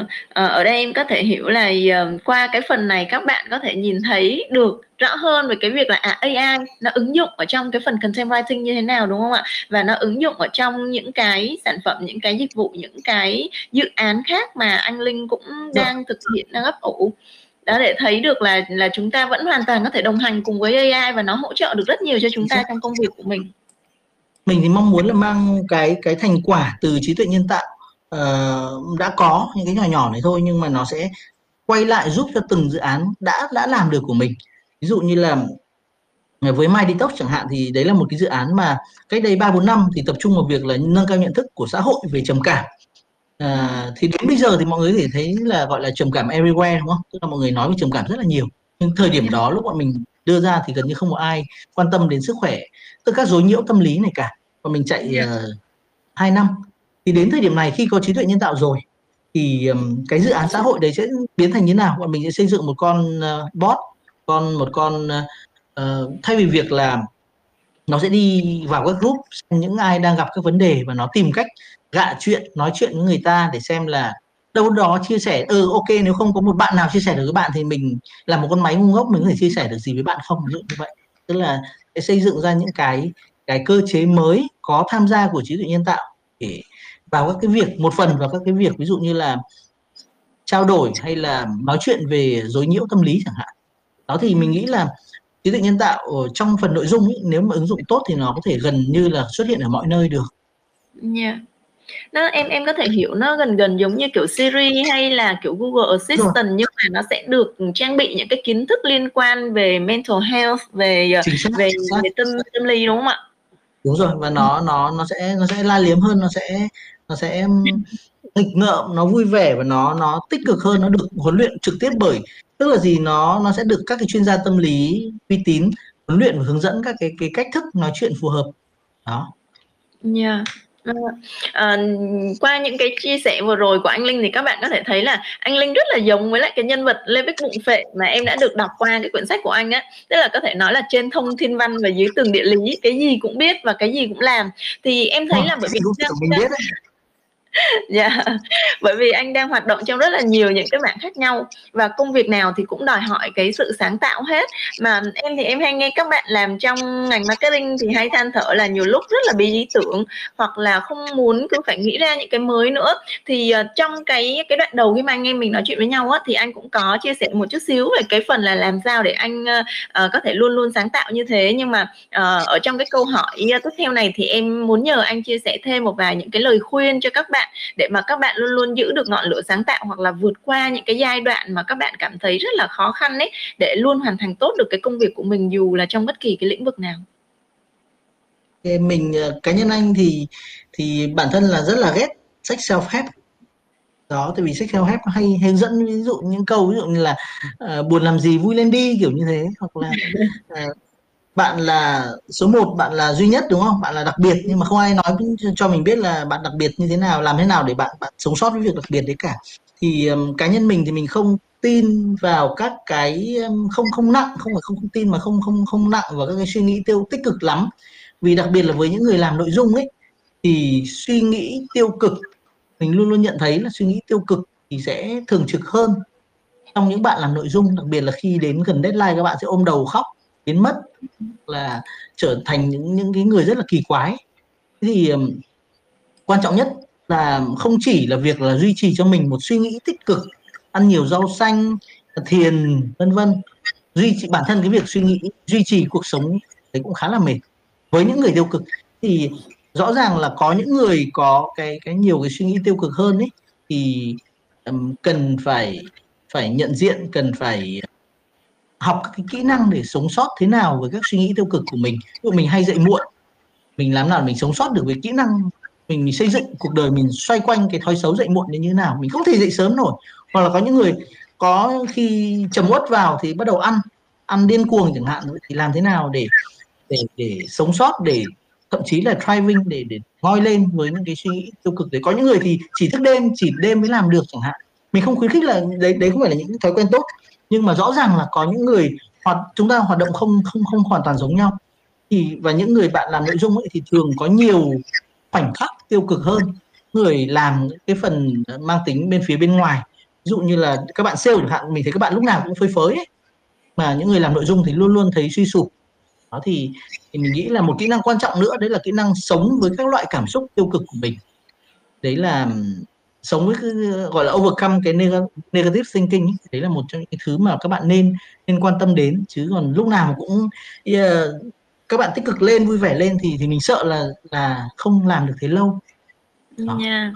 uh, ở đây em có thể hiểu là uh, qua cái phần này các bạn có thể nhìn thấy được rõ hơn về cái việc là à, AI nó ứng dụng ở trong cái phần content writing như thế nào đúng không ạ? Và nó ứng dụng ở trong những cái sản phẩm, những cái dịch vụ, những cái dự án khác mà anh Linh cũng dạ. đang thực hiện đang ấp ủ đó để thấy được là là chúng ta vẫn hoàn toàn có thể đồng hành cùng với AI và nó hỗ trợ được rất nhiều cho chúng ta trong công việc của mình mình thì mong muốn là mang cái cái thành quả từ trí tuệ nhân tạo uh, đã có những cái nhỏ nhỏ này thôi nhưng mà nó sẽ quay lại giúp cho từng dự án đã đã làm được của mình. Ví dụ như là với My Detox chẳng hạn thì đấy là một cái dự án mà cách đây ba bốn năm thì tập trung vào việc là nâng cao nhận thức của xã hội về trầm cảm. À, thì đến bây giờ thì mọi người có thể thấy là gọi là trầm cảm everywhere đúng không? Tức là mọi người nói về trầm cảm rất là nhiều. Nhưng thời điểm đó lúc bọn mình đưa ra thì gần như không có ai quan tâm đến sức khỏe tức các dối nhiễu tâm lý này cả. Và mình chạy uh, ờ, 2 năm. Thì đến thời điểm này khi có trí tuệ nhân tạo rồi thì um, cái dự án xã hội đấy sẽ biến thành như nào? Bọn mình sẽ xây dựng một con uh, bot con một con uh, thay vì việc là nó sẽ đi vào các group xem những ai đang gặp các vấn đề và nó tìm cách gạ chuyện nói chuyện với người ta để xem là đâu đó chia sẻ ừ ok nếu không có một bạn nào chia sẻ được với bạn thì mình là một con máy ngu ngốc mình có thể chia sẻ được gì với bạn không? Ví dụ như vậy. Tức là để xây dựng ra những cái cái cơ chế mới có tham gia của trí tuệ nhân tạo để vào các cái việc một phần vào các cái việc ví dụ như là trao đổi hay là nói chuyện về dối nhiễu tâm lý chẳng hạn. Đó thì mình nghĩ là trí tuệ nhân tạo trong phần nội dung ý, nếu mà ứng dụng tốt thì nó có thể gần như là xuất hiện ở mọi nơi được. Yeah nó em em có thể hiểu nó gần gần giống như kiểu Siri hay là kiểu Google Assistant rồi. nhưng mà nó sẽ được trang bị những cái kiến thức liên quan về mental health về ờ, về, về tâm tâm lý đúng không ạ? Đúng rồi và nó nó nó sẽ nó sẽ la liếm hơn nó sẽ nó sẽ nghịch ngợm nó vui vẻ và nó nó tích cực hơn nó được huấn luyện trực tiếp bởi tức là gì nó nó sẽ được các cái chuyên gia tâm lý uy tín huấn luyện và hướng dẫn các cái cái cách thức nói chuyện phù hợp đó. Yeah. À, qua những cái chia sẻ vừa rồi của anh Linh thì các bạn có thể thấy là anh Linh rất là giống với lại cái nhân vật Lê Bích Bụng Phệ mà em đã được đọc qua cái quyển sách của anh á. Tức là có thể nói là trên thông thiên văn và dưới tường địa lý cái gì cũng biết và cái gì cũng làm. Thì em thấy là bởi vì mình biết dạ. Bởi vì anh đang hoạt động trong rất là nhiều những cái mảng khác nhau. Và công việc nào thì cũng đòi hỏi cái sự sáng tạo hết. Mà em thì em hay nghe các bạn làm trong ngành marketing thì hay than thở là nhiều lúc rất là bị ý tưởng hoặc là không muốn cứ phải nghĩ ra những cái mới nữa. Thì ờ, trong cái cái đoạn đầu khi mà anh em mình nói chuyện với nhau á thì anh cũng có chia sẻ một chút xíu về cái phần là làm sao để anh uh, có thể luôn luôn sáng tạo như thế. Nhưng mà uh, ở trong cái câu hỏi tiếp theo này thì em muốn nhờ anh chia sẻ thêm một vài những cái lời khuyên cho các bạn để mà các bạn luôn luôn giữ được ngọn lửa sáng tạo hoặc là vượt qua những cái giai đoạn mà các bạn cảm thấy rất là khó khăn ấy để luôn hoàn thành tốt được cái công việc của mình dù là trong bất kỳ cái lĩnh vực nào. Mình ờ, cá nhân anh thì thì bản thân là rất là ghét sách self help đó tại vì sách self help hay hướng dẫn ví dụ những câu ví dụ như là uh, buồn làm gì vui lên đi kiểu như thế hoặc là uh, bạn là số 1 bạn là duy nhất đúng không? Bạn là đặc biệt nhưng mà không ai nói cho mình biết là bạn đặc biệt như thế nào làm thế nào để bạn bạn sống sót với việc đặc biệt đấy cả. Thì um, cá nhân mình thì mình không tin vào các cái um, không không nặng không phải không không tin mà không không không nặng vào các cái suy nghĩ tiêu tích cực lắm. Vì đặc biệt là với những người làm nội dung ấy thì suy nghĩ tiêu cực mình luôn luôn nhận thấy là suy nghĩ tiêu cực thì sẽ thường trực hơn trong những bạn làm nội dung đặc biệt là khi đến gần deadline các bạn sẽ ôm đầu khóc biến mất là trở thành những những cái người rất là kỳ quái. Thì um, quan trọng nhất là không chỉ là việc là duy trì cho mình một suy nghĩ tích cực ăn nhiều rau xanh thiền vân vân. Duy trì bản thân cái việc suy nghĩ duy trì cuộc sống đấy cũng khá là mệt. Với những người tiêu cực thì rõ ràng là có những người có cái cái nhiều cái suy nghĩ tiêu cực hơn ấy thì um, cần phải phải nhận diện cần phải học các cái kỹ năng để sống sót thế nào với các suy nghĩ tiêu cực của mình. Ví dụ mình hay dậy muộn, mình làm nào mình sống sót được với kỹ năng mình xây dựng cuộc đời, mình xoay quanh cái thói xấu dậy muộn đến như thế nào. Mình không thể dậy sớm nổi. Hoặc là có những người có khi trầm uất vào thì bắt đầu ăn ăn điên cuồng chẳng hạn, thì làm thế nào để để để sống sót, để thậm chí là thriving, để để ngoi lên với những cái suy nghĩ tiêu cực đấy. Có những người thì chỉ thức đêm, chỉ đêm mới làm được chẳng hạn. Mình không khuyến khích là, đấy đấy không phải là những thói quen tốt nhưng mà rõ ràng là có những người hoặc chúng ta hoạt động không không không hoàn toàn giống nhau. Thì và những người bạn làm nội dung ấy thì thường có nhiều khoảnh khắc tiêu cực hơn. Người làm cái phần mang tính bên phía bên ngoài ví dụ như là các bạn sale chẳng hạn mình thấy các bạn lúc nào cũng phơi phới ấy. mà những người làm nội dung thì luôn luôn thấy suy sụp. Đó thì, thì mình nghĩ là một kỹ năng quan trọng nữa đấy là kỹ năng sống với các loại cảm xúc tiêu cực của mình. Đấy là sống với cái, gọi là overcome cái negative thinking ấy. đấy là một trong những thứ mà các bạn nên nên quan tâm đến chứ còn lúc nào cũng yeah, các bạn tích cực lên vui vẻ lên thì thì mình sợ là là không làm được thế lâu Đó. Yeah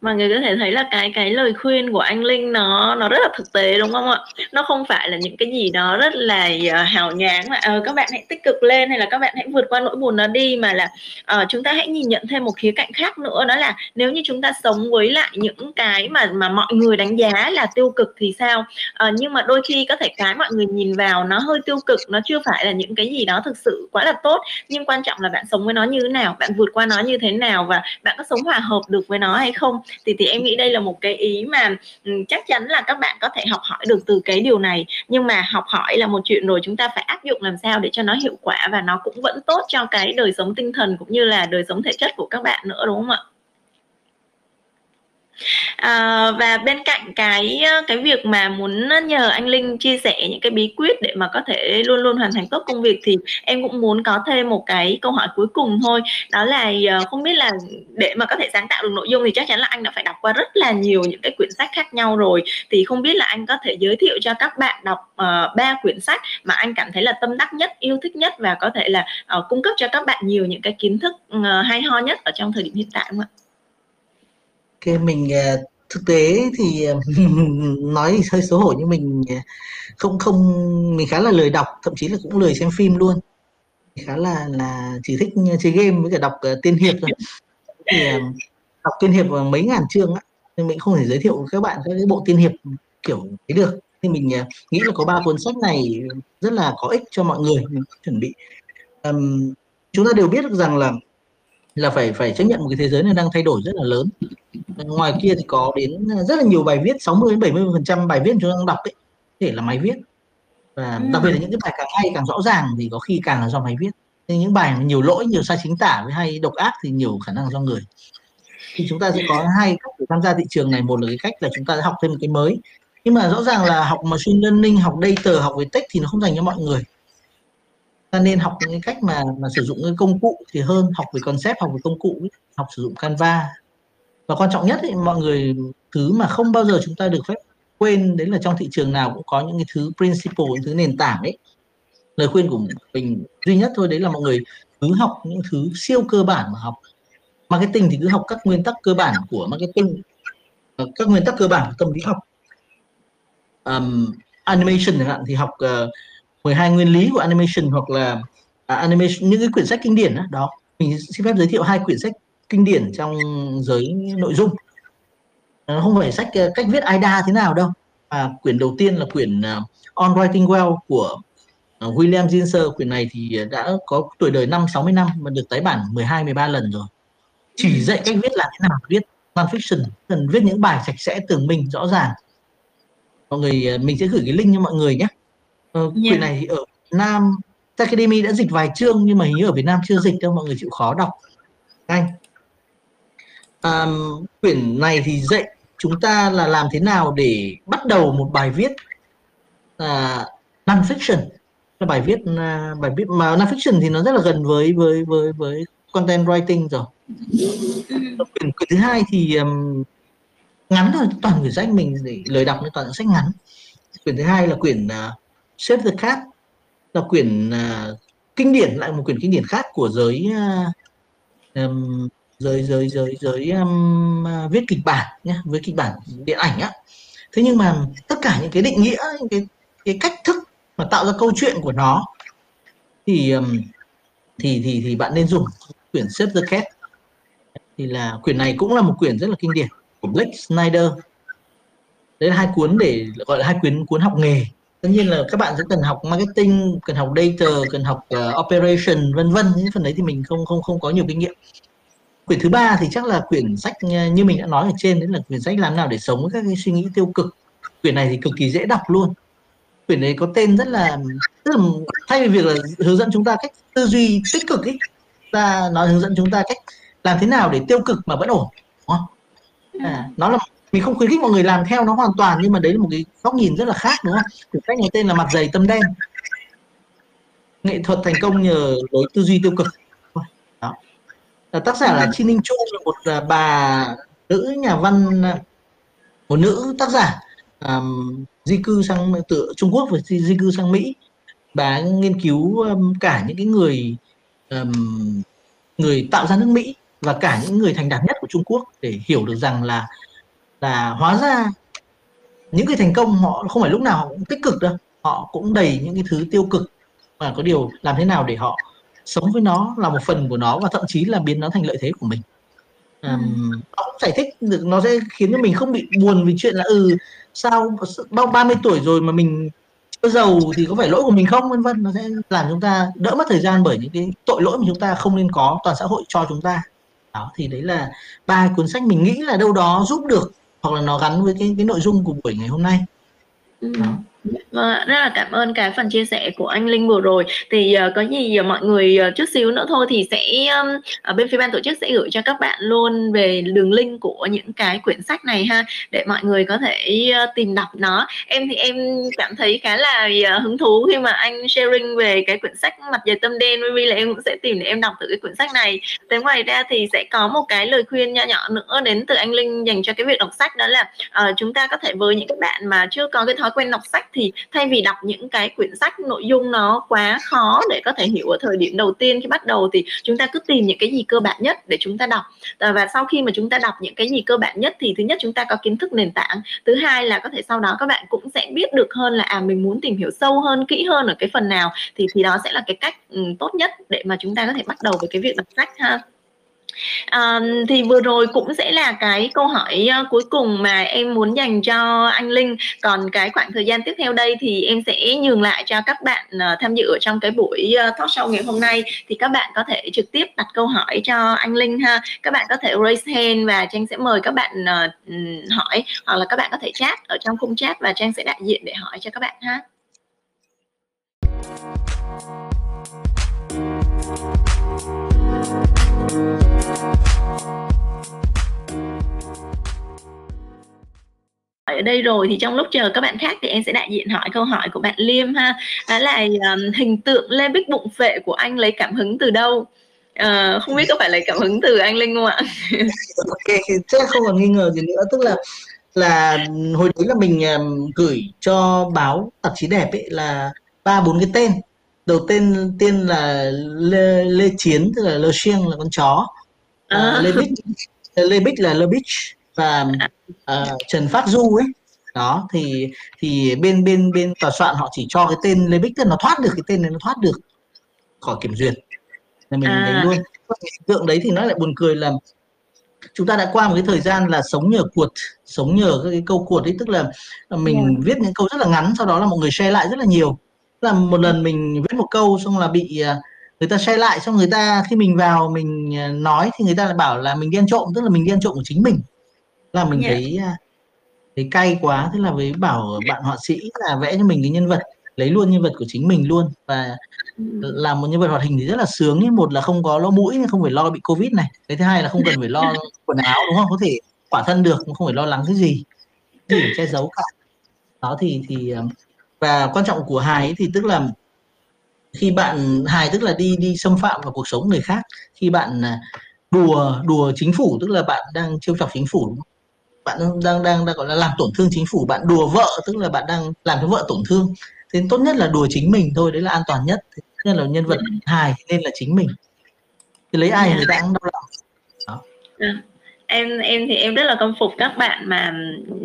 mọi người có thể thấy là cái cái lời khuyên của anh Linh nó nó rất là thực tế đúng không ạ? Nó không phải là những cái gì đó rất là uh, hào nhoáng mà uh, các bạn hãy tích cực lên hay là các bạn hãy vượt qua nỗi buồn nó đi mà là uh, chúng ta hãy nhìn nhận thêm một khía cạnh khác nữa đó là nếu như chúng ta sống với lại những cái mà mà mọi người đánh giá là tiêu cực thì sao? Uh, nhưng mà đôi khi có thể cái mọi người nhìn vào nó hơi tiêu cực nó chưa phải là những cái gì đó thực sự quá là tốt nhưng quan trọng là bạn sống với nó như thế nào bạn vượt qua nó như thế nào và bạn có sống hòa hợp được với nó hay không? Thì thì em nghĩ đây là một cái ý mà ừ, chắc chắn là các bạn có thể học hỏi được từ cái điều này. Nhưng mà học hỏi là một chuyện rồi chúng ta phải áp dụng làm sao để cho nó hiệu quả và nó cũng vẫn tốt cho cái đời sống tinh thần cũng như là đời sống thể chất của các bạn nữa, đúng không ạ? À, và bên cạnh cái ờ, cái việc mà muốn nhờ anh Linh chia sẻ những cái bí quyết để mà có thể luôn luôn hoàn thành tốt công việc thì em cũng muốn có thêm một cái câu hỏi cuối cùng thôi đó là ờ, không biết là để mà có thể sáng tạo được nội dung thì chắc chắn là anh đã phải đọc qua rất là nhiều những cái quyển sách khác nhau rồi thì không biết là anh có thể giới thiệu cho các bạn đọc ba uh, quyển sách mà anh cảm thấy là tâm đắc nhất yêu thích nhất và có thể là uh, cung cấp cho các bạn nhiều những cái kiến thức uh, hay ho nhất ở trong thời điểm hiện tại không ạ? Ok, mình à, thực tế thì à, nói thì hơi xấu hổ nhưng mình à, không không mình khá là lười đọc thậm chí là cũng lười xem phim luôn. Khá là là chỉ thích chơi game với cả đọc uh, tiên hiệp thôi. Thì uh, đọc tiên hiệp mấy ngàn chương á nên mình không thể giới thiệu các bạn các cái bộ tiên hiệp kiểu ấy được. Thì mình uh, nghĩ là có ba cuốn sách này rất là có ích cho mọi người mình chuẩn bị. Um, chúng ta đều biết được rằng là là phải phải chấp nhận một cái thế giới này đang thay đổi rất là lớn ngoài kia thì có đến rất là nhiều bài viết 60 đến 70 phần trăm bài viết chúng ta đang đọc ấy để là máy viết. Và ừ. đặc biệt là những cái bài càng hay càng rõ ràng thì có khi càng là do máy viết. Nhưng những bài nhiều lỗi nhiều sai chính tả với hay độc ác thì nhiều khả năng do người. Thì chúng ta sẽ có hai cách để tham gia thị trường này. Một là cái cách là chúng ta học thêm một cái mới. Nhưng mà rõ ràng là học machine learning học data học về tech thì nó không dành cho mọi người. Ta nên học những cái cách mà mà sử dụng cái công cụ thì hơn học về concept học về công cụ học sử dụng Canva và quan trọng nhất thì mọi người thứ mà không bao giờ chúng ta được phép quên đấy là trong thị trường nào cũng có những cái thứ principle những thứ nền tảng ấy. Lời khuyên của mình duy nhất thôi đấy là mọi người cứ học những thứ siêu cơ bản mà học. Marketing thì cứ học các nguyên tắc cơ bản của marketing. Ờ, các nguyên tắc cơ bản của tâm lý học. Um, animation chẳng hạn thì học ờ, uh, 12 nguyên lý của animation hoặc là uh, animation những cái quyển sách kinh điển đó, đó. Mình xin phép giới thiệu hai quyển sách kinh điển trong giới nội dung. Nó không phải sách ờ, cách viết AIDA thế nào đâu à, quyển đầu tiên là quyển uh, On Writing Well của William Ginser. Quyển này thì đã có tuổi đời năm 60 năm mà được tái bản 12 13 lần rồi. Chỉ dạy cách viết làm thế nào viết non-fiction cần viết những bài sạch sẽ tường minh rõ ràng. Mọi người mình sẽ gửi cái link cho mọi người nhé. Ờ, yeah. quyển này thì ở Nam Academy đã dịch vài chương nhưng mà hình như ở Việt Nam chưa dịch đâu mọi người chịu khó đọc. Anh um, quyển này thì dạy chúng ta là làm thế nào để bắt đầu một bài viết uh, non-fiction. Là bài viết uh, bài viết mà non-fiction thì nó rất là gần với với với với content writing rồi. Quyển, quyển thứ hai thì um, ngắn thôi toàn quyển sách mình để lời đọc nên toàn sách ngắn. Quyển thứ hai là quyển uh, Save the Cat là quyển uh, kinh điển lại một quyển kinh điển khác của giới uh, um, giới giới giới giới um, à, viết kịch bản nhé với kịch bản điện ảnh á. Thế nhưng mà tất cả những cái định nghĩa những cái cái cách thức mà tạo ra câu chuyện của nó thì um, thì thì thì bạn nên dùng quyển Save the Cat. Thì là quyển này cũng là một quyển rất là kinh điển của Blake Snyder. Đấy là hai cuốn để gọi là hai cuốn cuốn học nghề. Tất nhiên là các bạn sẽ cần học marketing cần học data cần học uh, operation vân vân. Những phần đấy thì mình không không không có nhiều kinh nghiệm quyển thứ ba thì chắc là quyển sách ờ, như mình đã nói ở trên đấy là quyển sách làm nào để sống với các cái suy nghĩ tiêu cực. Quyển này thì cực kỳ dễ đọc luôn. Quyển này có tên rất là tức là thay vì việc là hướng dẫn chúng ta cách tư duy tích cực ấy ta nói hướng dẫn chúng ta cách làm thế nào để tiêu cực mà vẫn ổn đúng không? À, nó là mình không khuyến khích mọi người làm theo nó hoàn toàn nhưng mà đấy là một cái góc nhìn rất là khác đúng không? Quyển sách này tên là mặt dày tâm đen. Nghệ thuật thành công nhờ lối tư duy tiêu cực tác giả là Chi Ninh Chu là một à, bà nữ nhà văn à, một nữ tác giả um, di cư sang từ Trung Quốc và di, di cư sang Mỹ. Bà nghiên cứu um, cả những cái người um, người tạo ra nước Mỹ và cả những người thành đạt nhất của Trung Quốc để hiểu được rằng là là hóa ra những cái thành công họ không phải lúc nào họ cũng tích cực đâu. Họ cũng đầy những cái thứ tiêu cực. Và có điều làm thế nào để họ sống với nó là một phần của nó và thậm chí là biến nó thành lợi thế của mình. Um, nó cũng giải thích được nó sẽ khiến cho mình không bị buồn vì chuyện là ừ sao bao 30 tuổi rồi mà mình chưa giàu thì có phải lỗi của mình không? Vân vân nó sẽ làm chúng ta đỡ mất thời gian bởi những cái tội lỗi mà chúng ta không nên có toàn xã hội cho chúng ta. Đó thì đấy là ba cuốn sách mình nghĩ là đâu đó giúp được hoặc là nó gắn với cái cái nội dung của buổi ngày hôm nay. Ừ. đó. Vâng, rất là cảm ơn cái phần chia sẻ của anh Linh vừa rồi. Thì uh, có gì uh, mọi người uh, chút xíu nữa thôi thì sẽ um, ở bên phía ban tổ chức sẽ gửi cho các bạn luôn về đường link của những cái quyển sách này ha để mọi người có thể uh, tìm đọc nó. Em thì em cảm thấy khá là uh, hứng thú khi mà anh sharing về cái quyển sách mặt trời tâm đen vì là em cũng sẽ tìm để em đọc thử cái quyển sách này. Thế ngoài ra thì sẽ có một cái lời khuyên nho nhỏ nữa đến từ anh Linh dành cho cái việc đọc sách đó là uh, chúng ta có thể với những các bạn mà chưa có cái thói quen đọc sách thì thay vì đọc những cái quyển sách nội dung nó quá khó để có thể hiểu ở thời điểm đầu tiên khi bắt đầu thì chúng ta cứ tìm những cái gì cơ bản nhất để chúng ta đọc. Và sau khi mà chúng ta đọc những cái gì cơ bản nhất thì thứ nhất chúng ta có kiến thức nền tảng thứ hai là có thể sau đó các bạn cũng sẽ biết được hơn là à mình muốn tìm hiểu sâu hơn kỹ hơn ở cái phần nào thì thì đó sẽ là cái cách um, tốt nhất để mà chúng ta có thể bắt đầu với cái việc đọc sách ha. À, thì vừa rồi cũng sẽ là cái câu hỏi uh, cuối cùng mà em muốn dành cho anh Linh. Còn cái khoảng thời gian tiếp theo đây thì em sẽ nhường lại cho các bạn uh, tham dự ở trong cái buổi uh, talk show ngày hôm nay. Thì các bạn có thể trực tiếp đặt câu hỏi cho anh Linh ha. Các bạn có thể raise hand và Trang sẽ mời các bạn uh, hỏi hoặc là các bạn có thể chat ở trong khung chat và Trang sẽ đại diện để hỏi cho các bạn ha. Ở đây rồi thì trong lúc chờ các bạn khác thì em sẽ đại diện hỏi câu hỏi của bạn Liêm ha. Đó là um, hình tượng Lê Bích bụng phệ của anh lấy cảm hứng từ đâu? Uh, không biết có phải lấy cảm hứng từ anh Linh không ạ? Ok chắc không còn nghi ngờ gì nữa. Tức là là hồi đấy là mình um, gửi cho báo tạp chí đẹp ấy là ba bốn cái tên. Đầu tiên tiên là Lê, Lê Chiến tức là Lê Siêng là con chó. À. uh, Lê Bích Lê Bích là Lê Bích và uh, Trần Phát Du ấy đó thì thì bên bên bên tòa soạn họ chỉ cho cái tên Lê Bích tức nó thoát được cái tên này nó thoát được khỏi kiểm duyệt nên mình à. luôn hiện tượng đấy thì nó lại buồn cười là chúng ta đã qua một cái thời gian là sống nhờ cuột sống nhờ các cái câu cuột ấy tức là mình yeah. Dạ. viết những câu rất là ngắn sau đó là mọi người share lại rất là nhiều là một lần mình viết một câu xong là bị à, người ta share lại xong người ta khi mình vào mình à, nói thì người ta lại bảo là mình ghen trộm tức là mình ghen trộm của chính mình là mình. Dạ. thấy à, thấy cay quá thế là với bảo bạn họa sĩ là vẽ cho mình cái nhân vật lấy luôn nhân vật của chính mình luôn. Và ừ. làm một nhân vật hoạt hình thì rất là sướng ấy. Một là không có lo mũi không phải lo bị covid này. Cái thứ hai là không cần phải lo quần áo đúng không? Có thể quả thân được không phải lo lắng cái gì. Gì che giấu cả. Đó thì thì và quan trọng của hài ấy thì tức là khi bạn hài tức là đi đi xâm phạm vào cuộc sống người khác. Khi bạn à, đùa đùa chính phủ tức là bạn đang trêu chọc chính phủ bạn đang đang đang, đang gọi là làm tổn thương chính phủ bạn đùa vợ tức là bạn đang làm cho vợ tổn thương. Thế tốt nhất là đùa chính mình thôi đấy là an toàn nhất. Thế nên là nhân vật hài nên là chính mình. Thì lấy ai người ta cũng đau lòng. Đó. Dạ em em thì em rất là công phục các bạn mà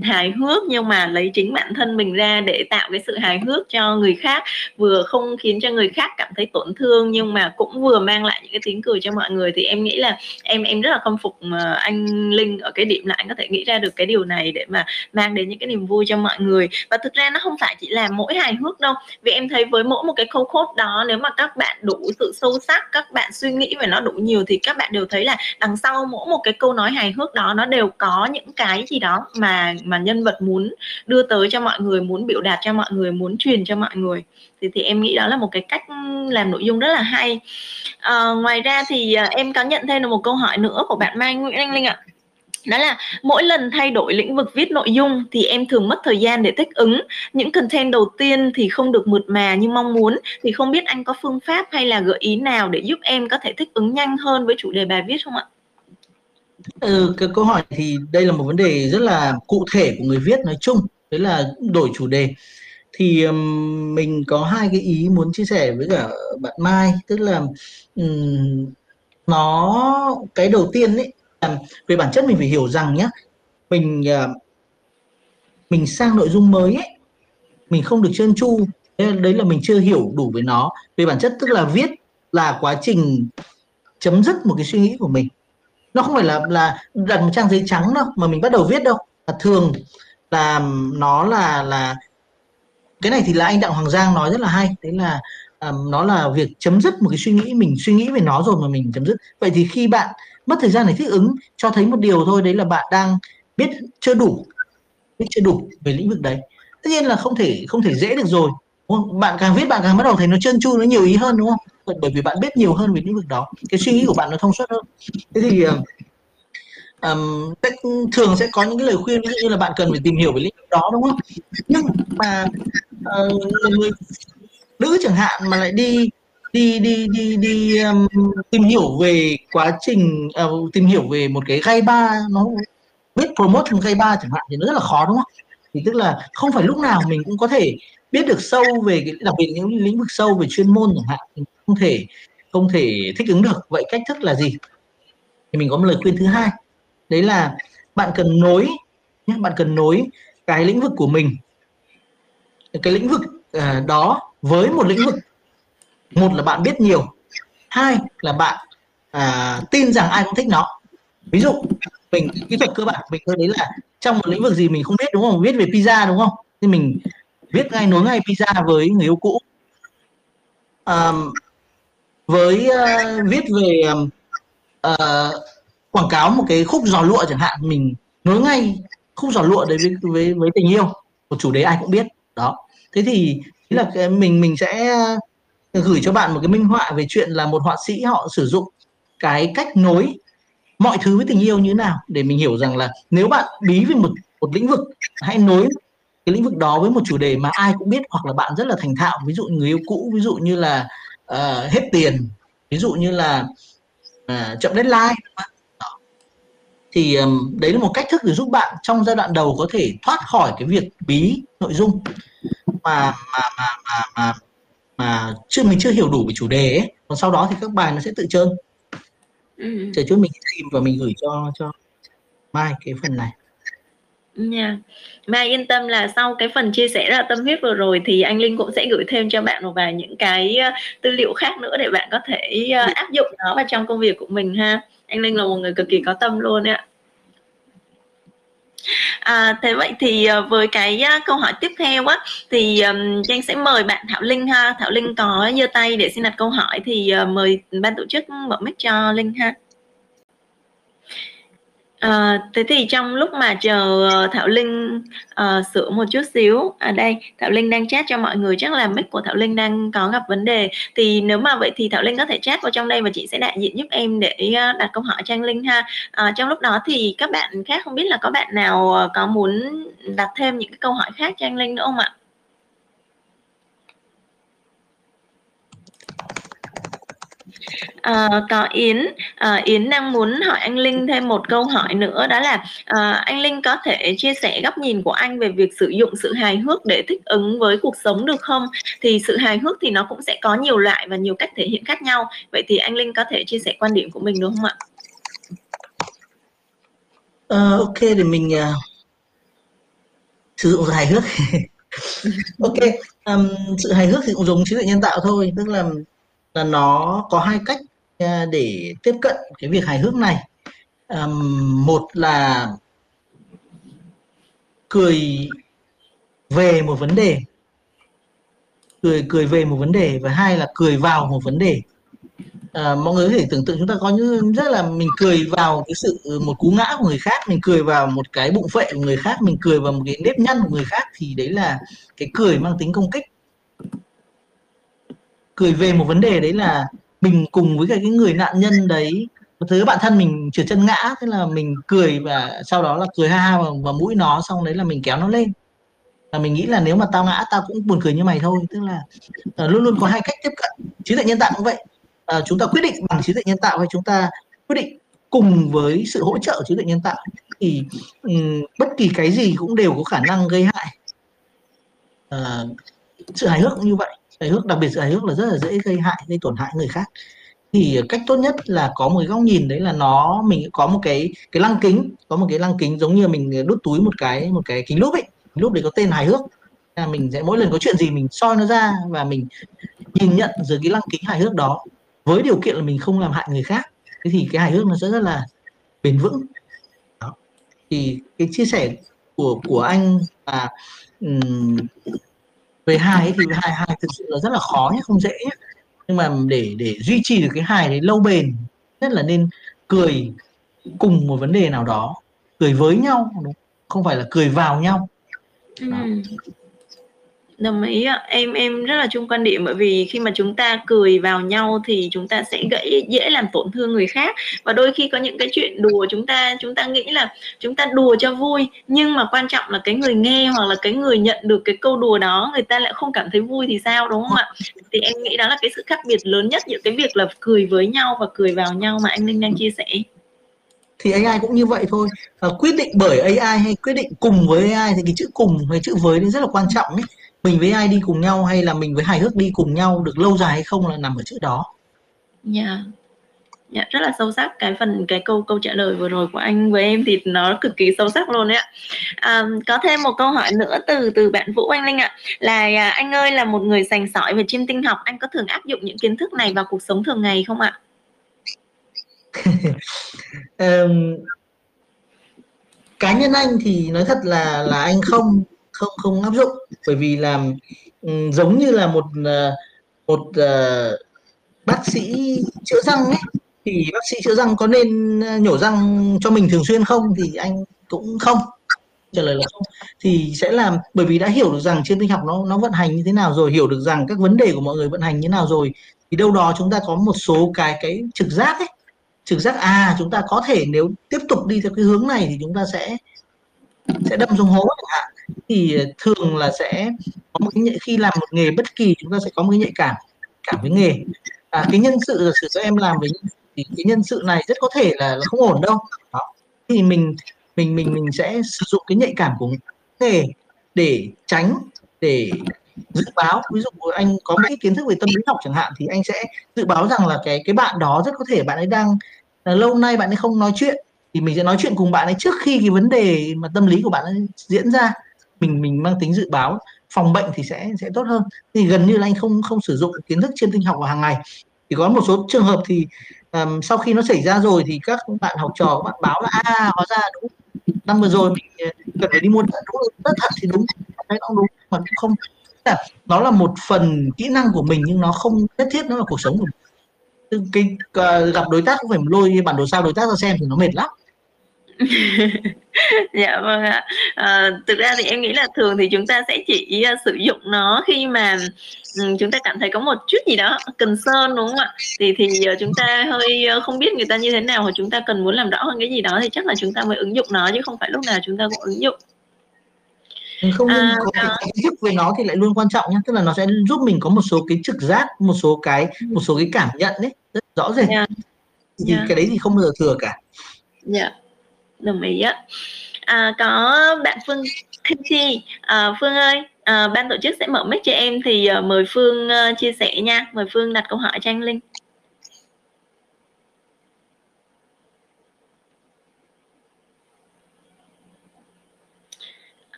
hài hước nhưng mà lấy chính bản thân mình ra để tạo cái sự hài hước cho người khác. Vừa không khiến cho người khác cảm thấy tổn thương nhưng mà cũng vừa mang lại những cái tiếng cười cho mọi người. Thì em nghĩ là em em rất là công phục mà anh Linh ở cái điểm là anh có thể nghĩ ra được cái điều này để mà mang đến những cái niềm vui cho mọi người. Và thực ra nó không phải chỉ là mỗi hài hước đâu. Vì em thấy với mỗi một cái câu cốt đó, nếu mà các bạn đủ sự sâu sắc, các bạn suy nghĩ về nó đủ nhiều thì các bạn đều thấy là đằng sau mỗi một cái câu nói hài hước đó nó đều có những cái gì đó mà mà nhân vật muốn đưa tới cho mọi người muốn biểu đạt cho mọi người muốn truyền cho mọi người. Thì thì em nghĩ đó là một cái cách làm nội dung rất là hay. À, ngoài ra thì à, em có nhận thêm được một câu hỏi nữa của bạn Mai Nguyễn Anh Linh ạ. Đó là mỗi lần thay đổi lĩnh vực viết nội dung thì em thường mất thời gian để thích ứng. Những content đầu tiên thì không được mượt mà như mong muốn thì không biết anh có phương pháp hay là gợi ý nào để giúp em có thể thích ứng nhanh hơn với chủ đề bài viết không ạ? Ừ, cái câu hỏi thì đây là một vấn đề rất là cụ thể của người viết nói chung đấy là đổi chủ đề. Thì um, mình có hai cái ý muốn chia sẻ với cả bạn Mai tức là um, nó cái đầu tiên ấy là về bản chất mình phải hiểu rằng nhé mình uh, mình sang nội dung mới ấy mình không được trơn tru đấy là mình chưa hiểu đủ với nó. Về bản chất tức là viết là quá trình chấm dứt một cái suy nghĩ của mình nó không phải là là đặt một trang giấy trắng đâu mà mình bắt đầu viết đâu. Mà thường là nó là là cái này thì là anh đặng hoàng giang nói rất là hay. Đấy là um, nó là việc chấm dứt một cái suy nghĩ mình suy nghĩ về nó rồi mà mình chấm dứt. Vậy thì khi bạn mất thời gian để thích ứng cho thấy một điều thôi đấy là bạn đang biết chưa đủ biết chưa đủ về lĩnh vực đấy. Tất nhiên là không thể không thể dễ được rồi đúng không? bạn càng viết bạn càng bắt đầu thấy nó trơn tru nó nhiều ý hơn đúng không? Bởi vì bạn biết nhiều hơn về lĩnh vực đó. Cái suy nghĩ của bạn nó thông suốt hơn. Thế thì um, thường sẽ có những cái lời khuyên ví dụ như là bạn cần phải tìm hiểu về lĩnh vực đó đúng không? Nhưng mà uh, người nữ chẳng hạn mà lại đi đi đi đi đi um, tìm hiểu về quá trình uh, tìm hiểu về một cái gai ba nó biết promote gai ba chẳng hạn thì nó rất là khó đúng không? Thì tức là không phải lúc nào mình cũng có thể biết được sâu về cái đặc biệt những lĩnh vực sâu về chuyên môn chẳng hạn không thể không thể thích ứng được. Vậy cách thức là gì? Thì mình có một lời khuyên thứ hai. Đấy là bạn cần nối nhé bạn cần nối cái lĩnh vực của mình cái lĩnh vực uh, đó với một lĩnh vực. Một là bạn biết nhiều. Hai là bạn uh, tin rằng ai cũng thích nó. Ví dụ mình kỹ thuật cơ bản mình thấy đấy là trong một lĩnh vực gì mình không biết đúng không? Biết về pizza đúng không? Thì mình viết ngay nối ngay pizza với người yêu cũ? À, với uh, viết về uh, quảng cáo một cái khúc giò lụa chẳng hạn mình nối ngay khúc giò lụa đấy với với, với tình yêu một chủ đề ai cũng biết đó. Thế thì là cái mình mình sẽ gửi cho bạn một cái minh họa về chuyện là một họa sĩ họ sử dụng cái cách nối mọi thứ với tình yêu như thế nào để mình hiểu rằng là nếu bạn bí về một một lĩnh vực hãy nối cái lĩnh vực đó với một chủ đề mà ai cũng biết hoặc là bạn rất là thành thạo ví dụ người yêu cũ ví dụ như là uh, hết tiền ví dụ như là uh, chậm deadline thì um, đấy là một cách thức để giúp bạn trong giai đoạn đầu có thể thoát khỏi cái việc bí nội dung mà mà mà mà mà, mà chưa mình chưa hiểu đủ về chủ đề ấy còn sau đó thì các bài nó sẽ tự trơn ừ. chờ chút mình tìm và mình gửi cho cho mai cái phần này. Yeah. Mai yên tâm là sau cái phần chia sẻ là tâm huyết vừa rồi thì anh Linh cũng sẽ gửi thêm cho bạn một vài những cái tư liệu khác nữa để bạn có thể áp dụng nó vào trong công việc của mình ha. Anh Linh là một người cực kỳ có tâm luôn ạ. À, thế vậy thì ờ, với cái câu hỏi tiếp theo á thì um, Trang sẽ mời bạn Thảo Linh ha. Thảo Linh có giơ tay để xin đặt câu hỏi thì uh, mời ban tổ chức mở mic cho Linh ha. À, thế thì trong lúc mà chờ ờ, Thảo Linh uh, sửa một chút xíu ở à đây Thảo Linh đang chat cho mọi người chắc là mic của Thảo Linh đang có gặp vấn đề thì nếu mà vậy thì Thảo Linh có thể chat vào trong đây và chị sẽ đại diện giúp em để uh, đặt câu hỏi cho anh Linh ha à, trong lúc đó thì các bạn khác không biết là có bạn nào có muốn đặt thêm những cái câu hỏi khác cho anh Linh nữa không ạ? À, có Yến, à, Yến đang muốn hỏi anh Linh thêm một câu hỏi nữa đó là à, anh Linh có thể chia sẻ góc nhìn của anh về việc sử dụng sự hài hước để thích ứng với cuộc sống được không? Thì sự hài hước thì nó cũng sẽ có nhiều loại và nhiều cách thể hiện khác nhau. Vậy thì anh Linh có thể chia sẻ quan điểm của mình đúng không ạ? Uh, ok để mình uh, sử dụng hài hước ok um, sự hài hước thì cũng dùng trí tuệ nhân tạo thôi tức là là nó có hai cách à, để tiếp cận cái việc hài hước này. Um, một là cười về một vấn đề cười cười về một vấn đề và hai là cười vào một vấn đề. À, mọi người có thể tưởng tượng chúng ta có như rất là mình cười vào cái sự một cú ngã của người khác mình cười vào một cái bụng phệ của người khác mình cười vào một cái nếp nhăn của người khác thì đấy là cái cười mang tính công kích cười về một vấn đề đấy là mình cùng với cái người nạn nhân đấy một thứ bạn thân mình trượt chân ngã thế là mình cười và sau đó là cười ha ha vào, vào mũi nó xong đấy là mình kéo nó lên. Và mình nghĩ là nếu mà tao ngã tao cũng buồn cười như mày thôi tức là uh, luôn luôn có hai cách tiếp cận trí tuệ nhân tạo cũng vậy. Uh, chúng ta quyết định bằng trí tuệ nhân tạo hay chúng ta quyết định cùng với sự hỗ trợ trí tuệ nhân tạo thì um, bất kỳ cái gì cũng đều có khả năng gây hại. Uh, sự hài hước cũng như vậy hài hước đặc biệt sự hài hước là rất là dễ gây hại gây tổn hại người khác. Thì cách tốt nhất là có một cái góc nhìn đấy là nó mình có một cái cái lăng kính có một cái lăng kính giống như mình đút túi một cái một cái kính lúp ấy. Lúp đấy có tên hài hước. Là mình sẽ mỗi lần có chuyện gì mình soi nó ra và mình nhìn nhận dưới cái lăng kính hài hước đó với điều kiện là mình không làm hại người khác thế thì cái hài hước nó sẽ rất là bền vững. Đó. thì cái chia sẻ của của anh là um, về hài thì hài hài thực sự là rất là khó nhé không dễ nhé. Nhưng mà để để duy trì được cái hài đấy lâu bền nhất là nên cười cùng một vấn đề nào đó cười với nhau không? Phải là cười vào nhau. Ừ đồng ý ạ. Em em rất là chung quan điểm bởi vì khi mà chúng ta cười vào nhau thì chúng ta sẽ gãy dễ làm tổn thương người khác. Và đôi khi có những cái chuyện đùa chúng ta chúng ta nghĩ là chúng ta đùa cho vui nhưng mà quan trọng là cái người nghe hoặc là cái người nhận được cái câu đùa đó người ta lại không cảm thấy vui thì sao đúng không ạ? Thì em nghĩ đó là cái sự khác biệt lớn nhất giữa cái việc là cười với nhau và cười vào nhau mà anh Linh đang chia sẻ. Thì AI cũng như vậy thôi. À, quyết định bởi AI hay quyết định cùng với AI thì cái chữ cùng hay chữ với rất là quan trọng ấy mình với ai đi cùng nhau hay là mình với hài hước đi cùng nhau được lâu dài hay không là nằm ở chữ đó dạ yeah. Dạ, rất là sâu sắc cái phần cái câu câu trả lời vừa rồi của anh với em thì nó cực kỳ sâu sắc luôn đấy ạ. À, có thêm một câu hỏi nữa từ từ bạn Vũ Anh Linh ạ là à, anh ơi là một người sành sỏi về chiêm tinh học anh có thường áp dụng những kiến thức này vào cuộc sống thường ngày không ạ? um, cá nhân anh thì nói thật là là anh không không không áp dụng. Bởi vì làm um, ừ, giống như là một ờ, một uh, bác sĩ chữa răng ấy thì bác sĩ chữa răng có nên ờ, nhổ răng cho mình thường xuyên không? Thì anh cũng không trả lời là không. Thì sẽ làm bởi vì đã hiểu được rằng trên tinh học nó nó vận hành như thế nào rồi hiểu được rằng các vấn đề của mọi người vận hành như thế nào rồi thì đâu đó chúng ta có một số cái cái trực giác ấy. Trực giác à chúng ta có thể nếu tiếp tục đi theo cái hướng này thì chúng ta sẽ sẽ đâm xuống hố chẳng hạn thì ờ, thường là sẽ có một cái nhạy khi làm một nghề bất kỳ chúng ta sẽ có một cái nhạy cảm cảm với nghề. À, cái nhân sự giả sử cho em làm với thì cái nhân sự này rất có thể là, là không ổn đâu. Đó. thì mình mình mình mình sẽ sử dụng cái nhạy cảm của nghề để tránh để dự báo. Ví dụ anh có một cái kiến thức về tâm lý học chẳng hạn thì anh sẽ dự báo rằng là cái cái bạn đó rất có thể bạn ấy đang là lâu nay bạn ấy không nói chuyện. Thì mình sẽ nói chuyện cùng bạn ấy trước khi cái vấn đề mà tâm lý của bạn ấy diễn ra mình mình mang tính dự báo phòng bệnh thì sẽ sẽ tốt hơn. Thì gần như là anh không không sử dụng kiến thức trên tinh học vào hàng ngày. Thì có một số trường hợp thì um, sau khi nó xảy ra rồi thì các bạn học trò các bạn báo là a hóa ra đúng năm vừa rồi mình ờ, cần phải đi mua thận đúng rất thật thì đúng thấy nó đúng mà cũng không. Nó là một phần kỹ năng của mình nhưng nó không nhất thiết nó là cuộc sống của mình. Cái uh, gặp đối tác cũng phải lôi bản đồ sao đối tác ra xem thì nó mệt lắm. dạ vâng ạ à, thực ra thì em nghĩ là thường thì chúng ta sẽ chỉ uh, sử dụng nó khi mà um, chúng ta cảm thấy có một chút gì đó cần sơn đúng không ạ thì thì uh, chúng ta hơi uh, không biết người ta như thế nào hoặc chúng ta cần muốn làm rõ hơn cái gì đó thì chắc là chúng ta mới ứng dụng nó chứ không phải lúc nào chúng ta cũng ứng dụng không à, có cái kiến thức về nó thì lại luôn quan trọng nhé tức là nó sẽ giúp mình có một số cái trực giác một số cái một số cái cảm nhận đấy rất rõ rệt yeah. Dạ. thì yeah. Dạ. cái đấy thì không bao giờ thừa cả dạ yeah đồng ý á. À, có bạn Phương Khinh Chi. À, Phương ơi à, ban tổ chức sẽ mở mic cho em thì uh, mời Phương uh, chia sẻ nha. Mời Phương đặt câu hỏi cho anh Linh.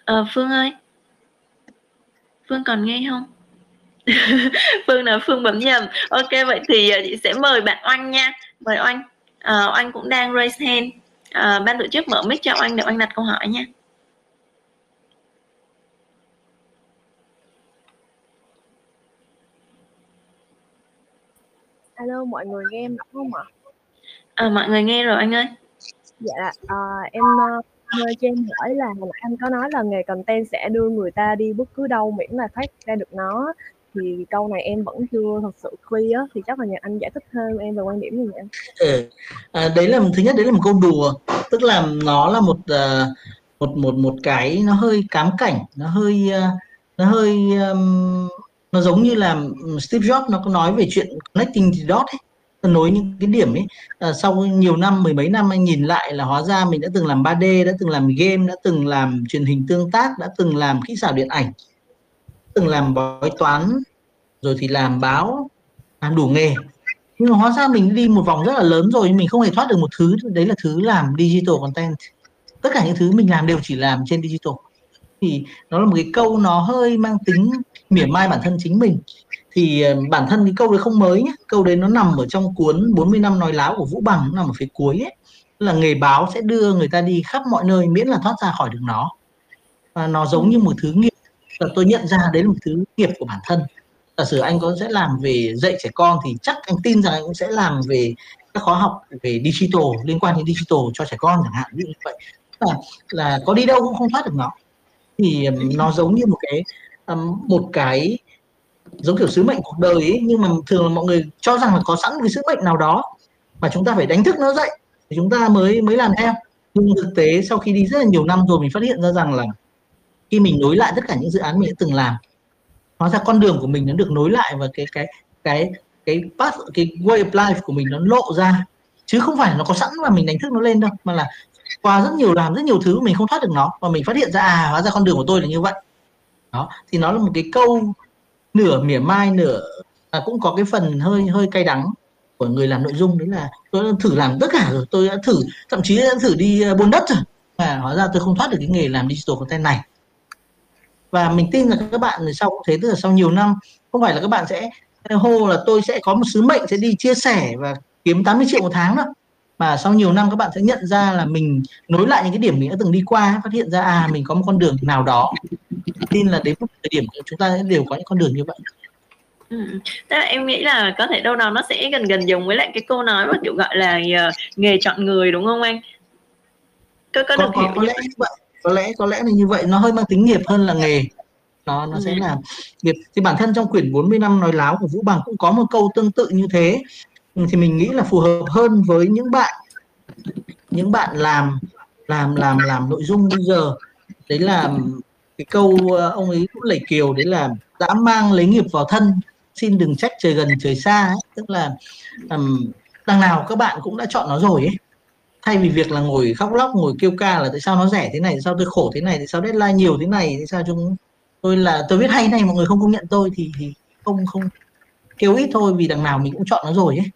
À, Phương ơi. Phương còn nghe không? Phương là Phương bấm nhầm. Ok vậy thì uh, chị sẽ mời bạn Oanh nha. Mời Oanh. Uh, Oanh cũng đang raise hand à, ban tổ chức mở mic cho anh để anh đặt câu hỏi nha. Alo mọi người nghe em không ạ? À, mọi người nghe rồi anh ơi. Dạ à, em hơi cho em hỏi là anh có nói là nghề content sẽ đưa người ta đi bất cứ đâu miễn là thoát ra được nó thì câu này em vẫn chưa thật sự clear thì chắc là nhờ anh giải thích thêm em về quan điểm gì vậy ừ. à, đấy là thứ nhất đấy là một câu đùa. Tức là nó là một uh, một một một cái nó hơi cám cảnh nó hơi uh, nó hơi um, nó giống như là Steve Jobs nó có nói về chuyện connecting the dot ấy nối những cái điểm ấy. À, sau nhiều năm mười mấy năm anh nhìn lại là hóa ra mình đã từng làm 3D đã từng làm game đã từng làm truyền hình tương tác đã từng làm kỹ xảo điện ảnh từng làm bói toán, rồi thì làm báo, làm đủ nghề. Nhưng mà hóa ra mình đi một vòng rất là lớn rồi, mình không hề thoát được một thứ. Đấy là thứ làm digital content. Tất cả những thứ mình làm đều chỉ làm trên digital. Thì nó là một cái câu nó hơi mang tính mỉa mai bản thân chính mình. Thì ờ, bản thân cái câu đấy không mới nhé câu đấy nó nằm ở trong cuốn 40 năm nói láo của Vũ Bằng nằm ở phía cuối ấy. Là nghề báo sẽ đưa người ta đi khắp mọi nơi miễn là thoát ra khỏi được nó. Và nó giống như một thứ nghiệp là tôi nhận ra đấy là một thứ nghiệp của bản thân. Giả sử anh có sẽ làm về dạy trẻ con thì chắc anh tin rằng anh cũng sẽ làm về các khóa học về digital liên quan đến digital cho trẻ con chẳng hạn như vậy. Là, là có đi đâu cũng không thoát được nó. Thì nó giống như một cái một cái giống kiểu sứ mệnh cuộc đời ấy nhưng mà thường là mọi người cho rằng là có sẵn cái sứ mệnh nào đó mà chúng ta phải đánh thức nó dậy thì chúng ta mới mới làm theo. Nhưng thực tế sau khi đi rất là nhiều năm rồi mình phát hiện ra rằng là khi mình nối lại tất cả những dự án mình đã từng làm hóa ra con đường của mình nó được nối lại và cái cái cái cái path cái way of life của mình nó lộ ra. Chứ không phải nó có sẵn và mình đánh thức nó lên đâu mà là qua rất nhiều làm rất nhiều thứ mình không thoát được nó và mình phát hiện ra à hóa ra con đường của tôi là như vậy. Đó thì nó là một cái câu nửa mỉa mai nửa à, cũng có cái phần hơi hơi cay đắng của người làm nội dung đấy là tôi đã thử làm tất cả rồi tôi đã thử thậm chí đã thử đi à, buôn đất rồi. Mà hóa ra tôi không thoát được cái nghề làm digital content này và mình tin là các bạn sau cũng thế tức là sau nhiều năm không phải là các bạn sẽ hô là tôi sẽ có một sứ mệnh sẽ đi chia sẻ và kiếm 80 triệu một tháng đâu. Mà sau nhiều năm các bạn sẽ nhận ra là mình nối lại những cái điểm mình đã từng đi qua phát hiện ra à mình có một con đường nào đó. Tin là đến một thời điểm chúng ta đều có những con đường như vậy. Ừ. Tức là em nghĩ là có thể đâu đó nó sẽ gần gần giống với lại cái câu nói mà kiểu gọi là uh, nghề chọn người đúng không anh? Có có, có được hiểu có lẽ như vậy có lẽ có lẽ là như vậy. Nó hơi mang tính nghiệp hơn là nghề. Nó nó ừ. sẽ là nghiệp. Thì bản thân trong quyển 40 năm nói láo của Vũ Bằng cũng có một câu tương tự như thế. Thì mình nghĩ là phù hợp hơn với những bạn những bạn làm làm làm làm nội dung bây giờ. Đấy là cái câu ờ, ông ấy cũng lẩy kiều đấy là đã mang lấy nghiệp vào thân xin đừng trách trời gần trời xa ấy. tức là um, đằng nào các bạn cũng đã chọn nó rồi ấy thay vì việc là ngồi khóc lóc ngồi kêu ca là tại sao nó rẻ thế này tại sao tôi khổ thế này tại sao deadline nhiều thế này tại sao chúng tôi là tôi viết hay này mọi người không công nhận tôi thì thì không không kêu ít thôi vì đằng nào mình cũng chọn nó rồi ấy.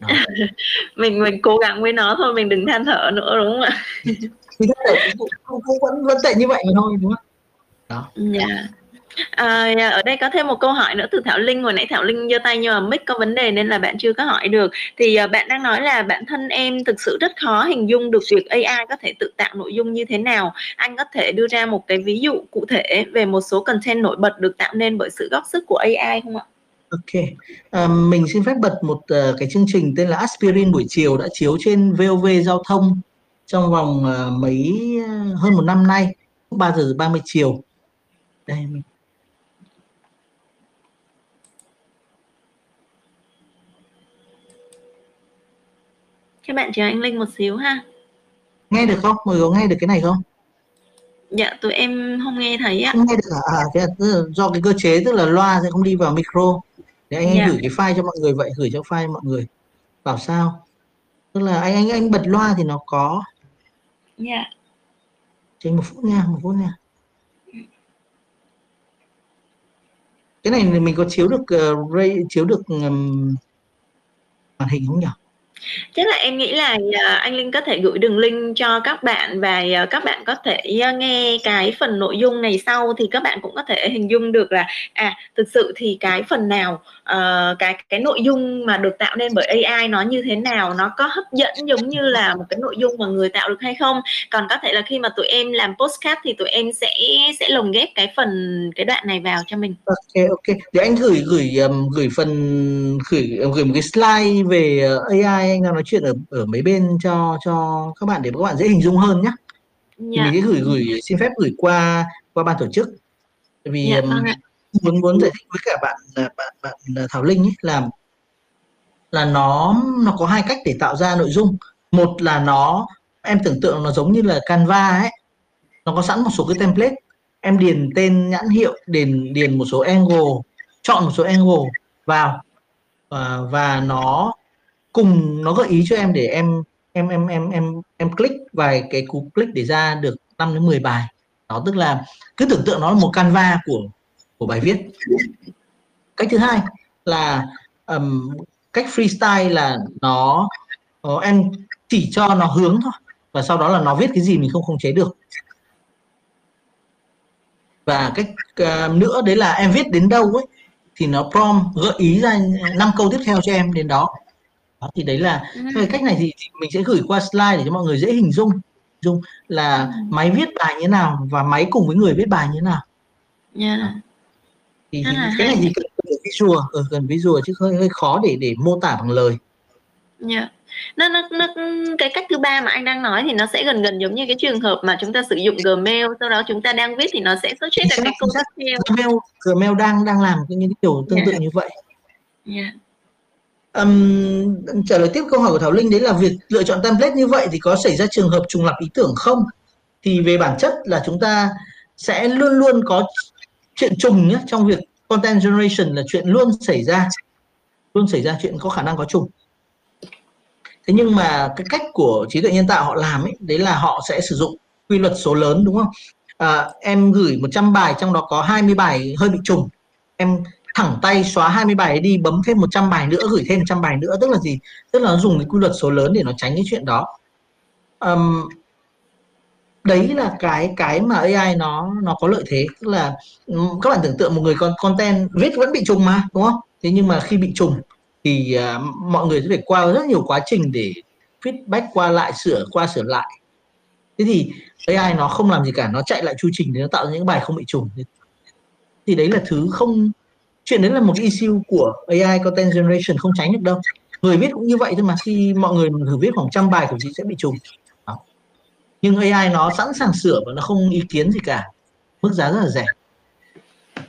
Mình mình cố gắng với nó thôi mình đừng than thở nữa đúng không ạ? Thì cũng, cũng vẫn vẫn tệ như vậy mà thôi đúng không? Đó. Yeah. À, dạ, ở đây có thêm một câu hỏi nữa từ Thảo Linh hồi nãy Thảo Linh giơ tay nhưng mà mic có vấn đề nên là bạn chưa có hỏi được. Thì uh, bạn đang nói là bản thân em thực sự rất khó hình dung được việc AI có thể tự tạo nội dung như thế nào. Anh có thể đưa ra một cái ví dụ cụ thể về một số content nổi bật được tạo nên bởi sự góp sức của AI không ạ? Ok, à, mình xin phép bật một uh, cái chương trình tên là Aspirin buổi chiều đã chiếu trên VOV giao thông trong vòng uh, mấy uh, hơn một năm nay 3 giờ 30 chiều. Đây mình các bạn chờ anh Linh một xíu ha. Nghe được không? Mọi người có nghe được cái này không? Dạ tụi em không nghe thấy ạ. Không nghe được à, à thế là do cái cơ chế tức là loa sẽ không đi vào micro. Để anh, dạ. anh gửi cái file cho mọi người vậy gửi cho file mọi người. Bảo sao? Tức là anh anh anh bật loa thì nó có. Dạ. Trên một phút nha một phút nha. Cái này mình có chiếu được uh, ray chiếu được um, màn hình không nhỉ Chắc là em nghĩ là à, anh Linh có thể gửi đường link cho các bạn và à, các bạn có thể à, nghe cái phần nội dung này sau thì các bạn cũng có thể hình dung được là à thực sự thì cái phần nào uh, cái cái nội dung mà được tạo nên bởi AI nó như thế nào nó có hấp dẫn giống như là một cái nội dung mà người tạo được hay không. Còn có thể là khi mà tụi em làm postcard thì tụi em sẽ sẽ lồng ghép cái phần cái đoạn này vào cho mình. Ok ok. Để anh gửi gửi um, gửi phần gửi gửi một cái slide về ờ, AI anh đang nói chuyện ở ở mấy bên cho cho các bạn để các bạn dễ hình dung hơn nhé yeah. mình sẽ gửi gửi xin phép gửi qua qua ban tổ chức. Vì yeah, um, muốn muốn giải thích với cả bạn bạn bạn Thảo Linh ấy là là nó nó có hai cách để tạo ra nội dung. Một là nó em tưởng tượng nó giống như là Canva ấy. Nó có sẵn một số cái template. Em điền tên nhãn hiệu điền điền một số angle chọn một số angle vào. Và, và nó cùng nó gợi ý cho em để em em em em em em click vài cái cú click để ra được 5 đến 10 bài. Đó tức là cứ tưởng tượng nó là một canva của của bài viết. Cách thứ hai là um, cách freestyle là nó nó em chỉ cho nó hướng thôi và sau đó là nó viết cái gì mình không khống chế được. Và cách uh, nữa đấy là em viết đến đâu ấy thì nó prompt gợi ý ra năm câu tiếp theo cho em đến đó đó, thì đấy là ừ. cách này thì, thì mình sẽ gửi qua slide để cho mọi người dễ hình dung dung là ừ. máy viết bài như thế nào và máy cùng với người viết bài như thế nào yeah. Dạ. thì, thì cái này thì cần, cần visual ừ, cần visual chứ hơi hơi khó để để mô tả bằng lời yeah. Dạ. nó, nó nó cái cách thứ ba mà anh đang nói thì nó sẽ gần gần giống như cái trường hợp mà chúng ta sử dụng Gmail sau đó chúng ta đang viết thì nó sẽ xuất ra cái câu tiếp theo Gmail Gmail đang đang làm những cái kiểu tương yeah. tự dạ. như vậy yeah um, trả lời tiếp câu hỏi của Thảo Linh đấy là việc lựa chọn template như vậy thì có xảy ra trường hợp trùng lập ý tưởng không? Thì về bản chất là chúng ta sẽ luôn luôn có chuyện trùng nhé trong việc content generation là chuyện luôn xảy ra luôn xảy ra chuyện có khả năng có trùng. Thế nhưng mà cái cách của trí tuệ nhân tạo họ làm ấy đấy là họ sẽ sử dụng quy luật số lớn đúng không? À, em gửi 100 bài trong đó có 20 bài hơi bị trùng. Em thẳng tay xóa 20 bài đi bấm thêm 100 bài nữa gửi thêm 100 bài nữa tức là gì? Tức là nó dùng cái quy luật số lớn để nó tránh cái chuyện đó. Um, đấy là cái cái mà AI nó nó có lợi thế. Tức là các bạn tưởng tượng một người con content viết vẫn bị trùng mà đúng không? Thế nhưng mà khi bị trùng thì uh, mọi người sẽ phải qua rất nhiều quá trình để feedback qua lại sửa qua sửa lại. Thế thì AI nó không làm gì cả nó chạy lại chu trình để nó tạo ra những bài không bị trùng. Thì đấy là thứ không chuyện đấy là một issue của AI content generation không tránh được đâu. Người viết cũng như vậy thôi mà khi mọi người thử viết khoảng trăm bài của chị sẽ bị trùng. Đó. nhưng AI nó sẵn sàng sửa và nó không ý kiến gì cả. Mức giá rất là rẻ.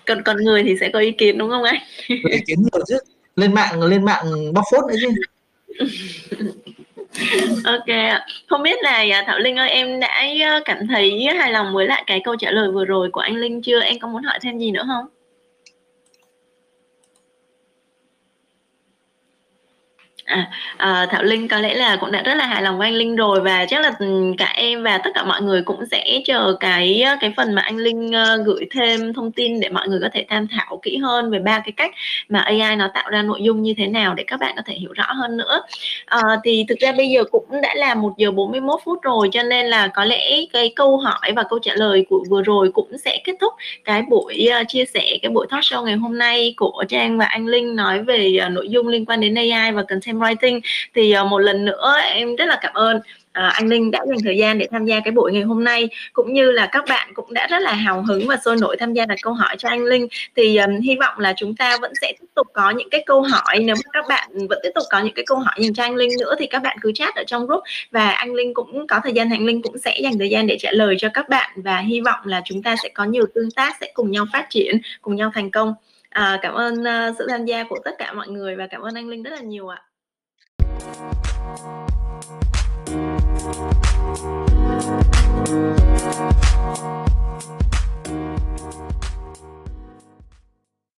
Còn còn người thì sẽ có ý kiến đúng không anh? Ý kiến nhiều chứ. Lên mạng lên mạng bóc phốt đấy chứ. Ok không biết là à, thảo linh ơi em đã à, cảm thấy hài lòng với lại cái câu trả lời vừa rồi của anh linh chưa? Em có muốn hỏi thêm gì nữa không À, à, Thảo Linh có lẽ là cũng đã rất là hài lòng với anh Linh rồi và chắc là ừ, cả em và tất cả mọi người cũng sẽ chờ cái ờ, cái phần mà anh Linh ờ, gửi thêm thông tin để mọi người có thể tham thảo kỹ hơn về ba cái cách mà AI nó tạo ra nội dung như thế nào để các bạn có thể hiểu rõ hơn nữa. À, thì thực ra bây giờ cũng đã là một giờ 41 phút rồi cho nên là có lẽ cái câu hỏi và câu trả lời của vừa rồi cũng sẽ kết thúc cái buổi chia sẻ cái buổi talk show ngày hôm nay của Trang và anh Linh nói về nội dung liên quan đến AI và content writing. Thì uh, một lần nữa em rất là cảm ơn À, anh Linh đã dành thời gian để tham gia cái buổi ngày hôm nay. Cũng như là các bạn cũng đã rất là hào hứng và sôi nổi tham gia đặt câu hỏi cho anh Linh. Thì um, hy vọng là chúng ta vẫn sẽ tiếp tục có những cái câu hỏi. Nếu mà các bạn vẫn tiếp tục có những cái câu hỏi dành cho anh Linh nữa thì các bạn cứ chat ở trong group. Và anh Linh cũng có thời gian anh Linh cũng sẽ dành thời gian để trả lời cho các bạn. Và hy vọng là chúng ta sẽ có nhiều tương tác sẽ cùng nhau phát triển cùng nhau thành công. À, cảm ơn uh, sự tham gia của tất cả mọi người và cảm ơn anh Linh rất là nhiều ạ. Thank you.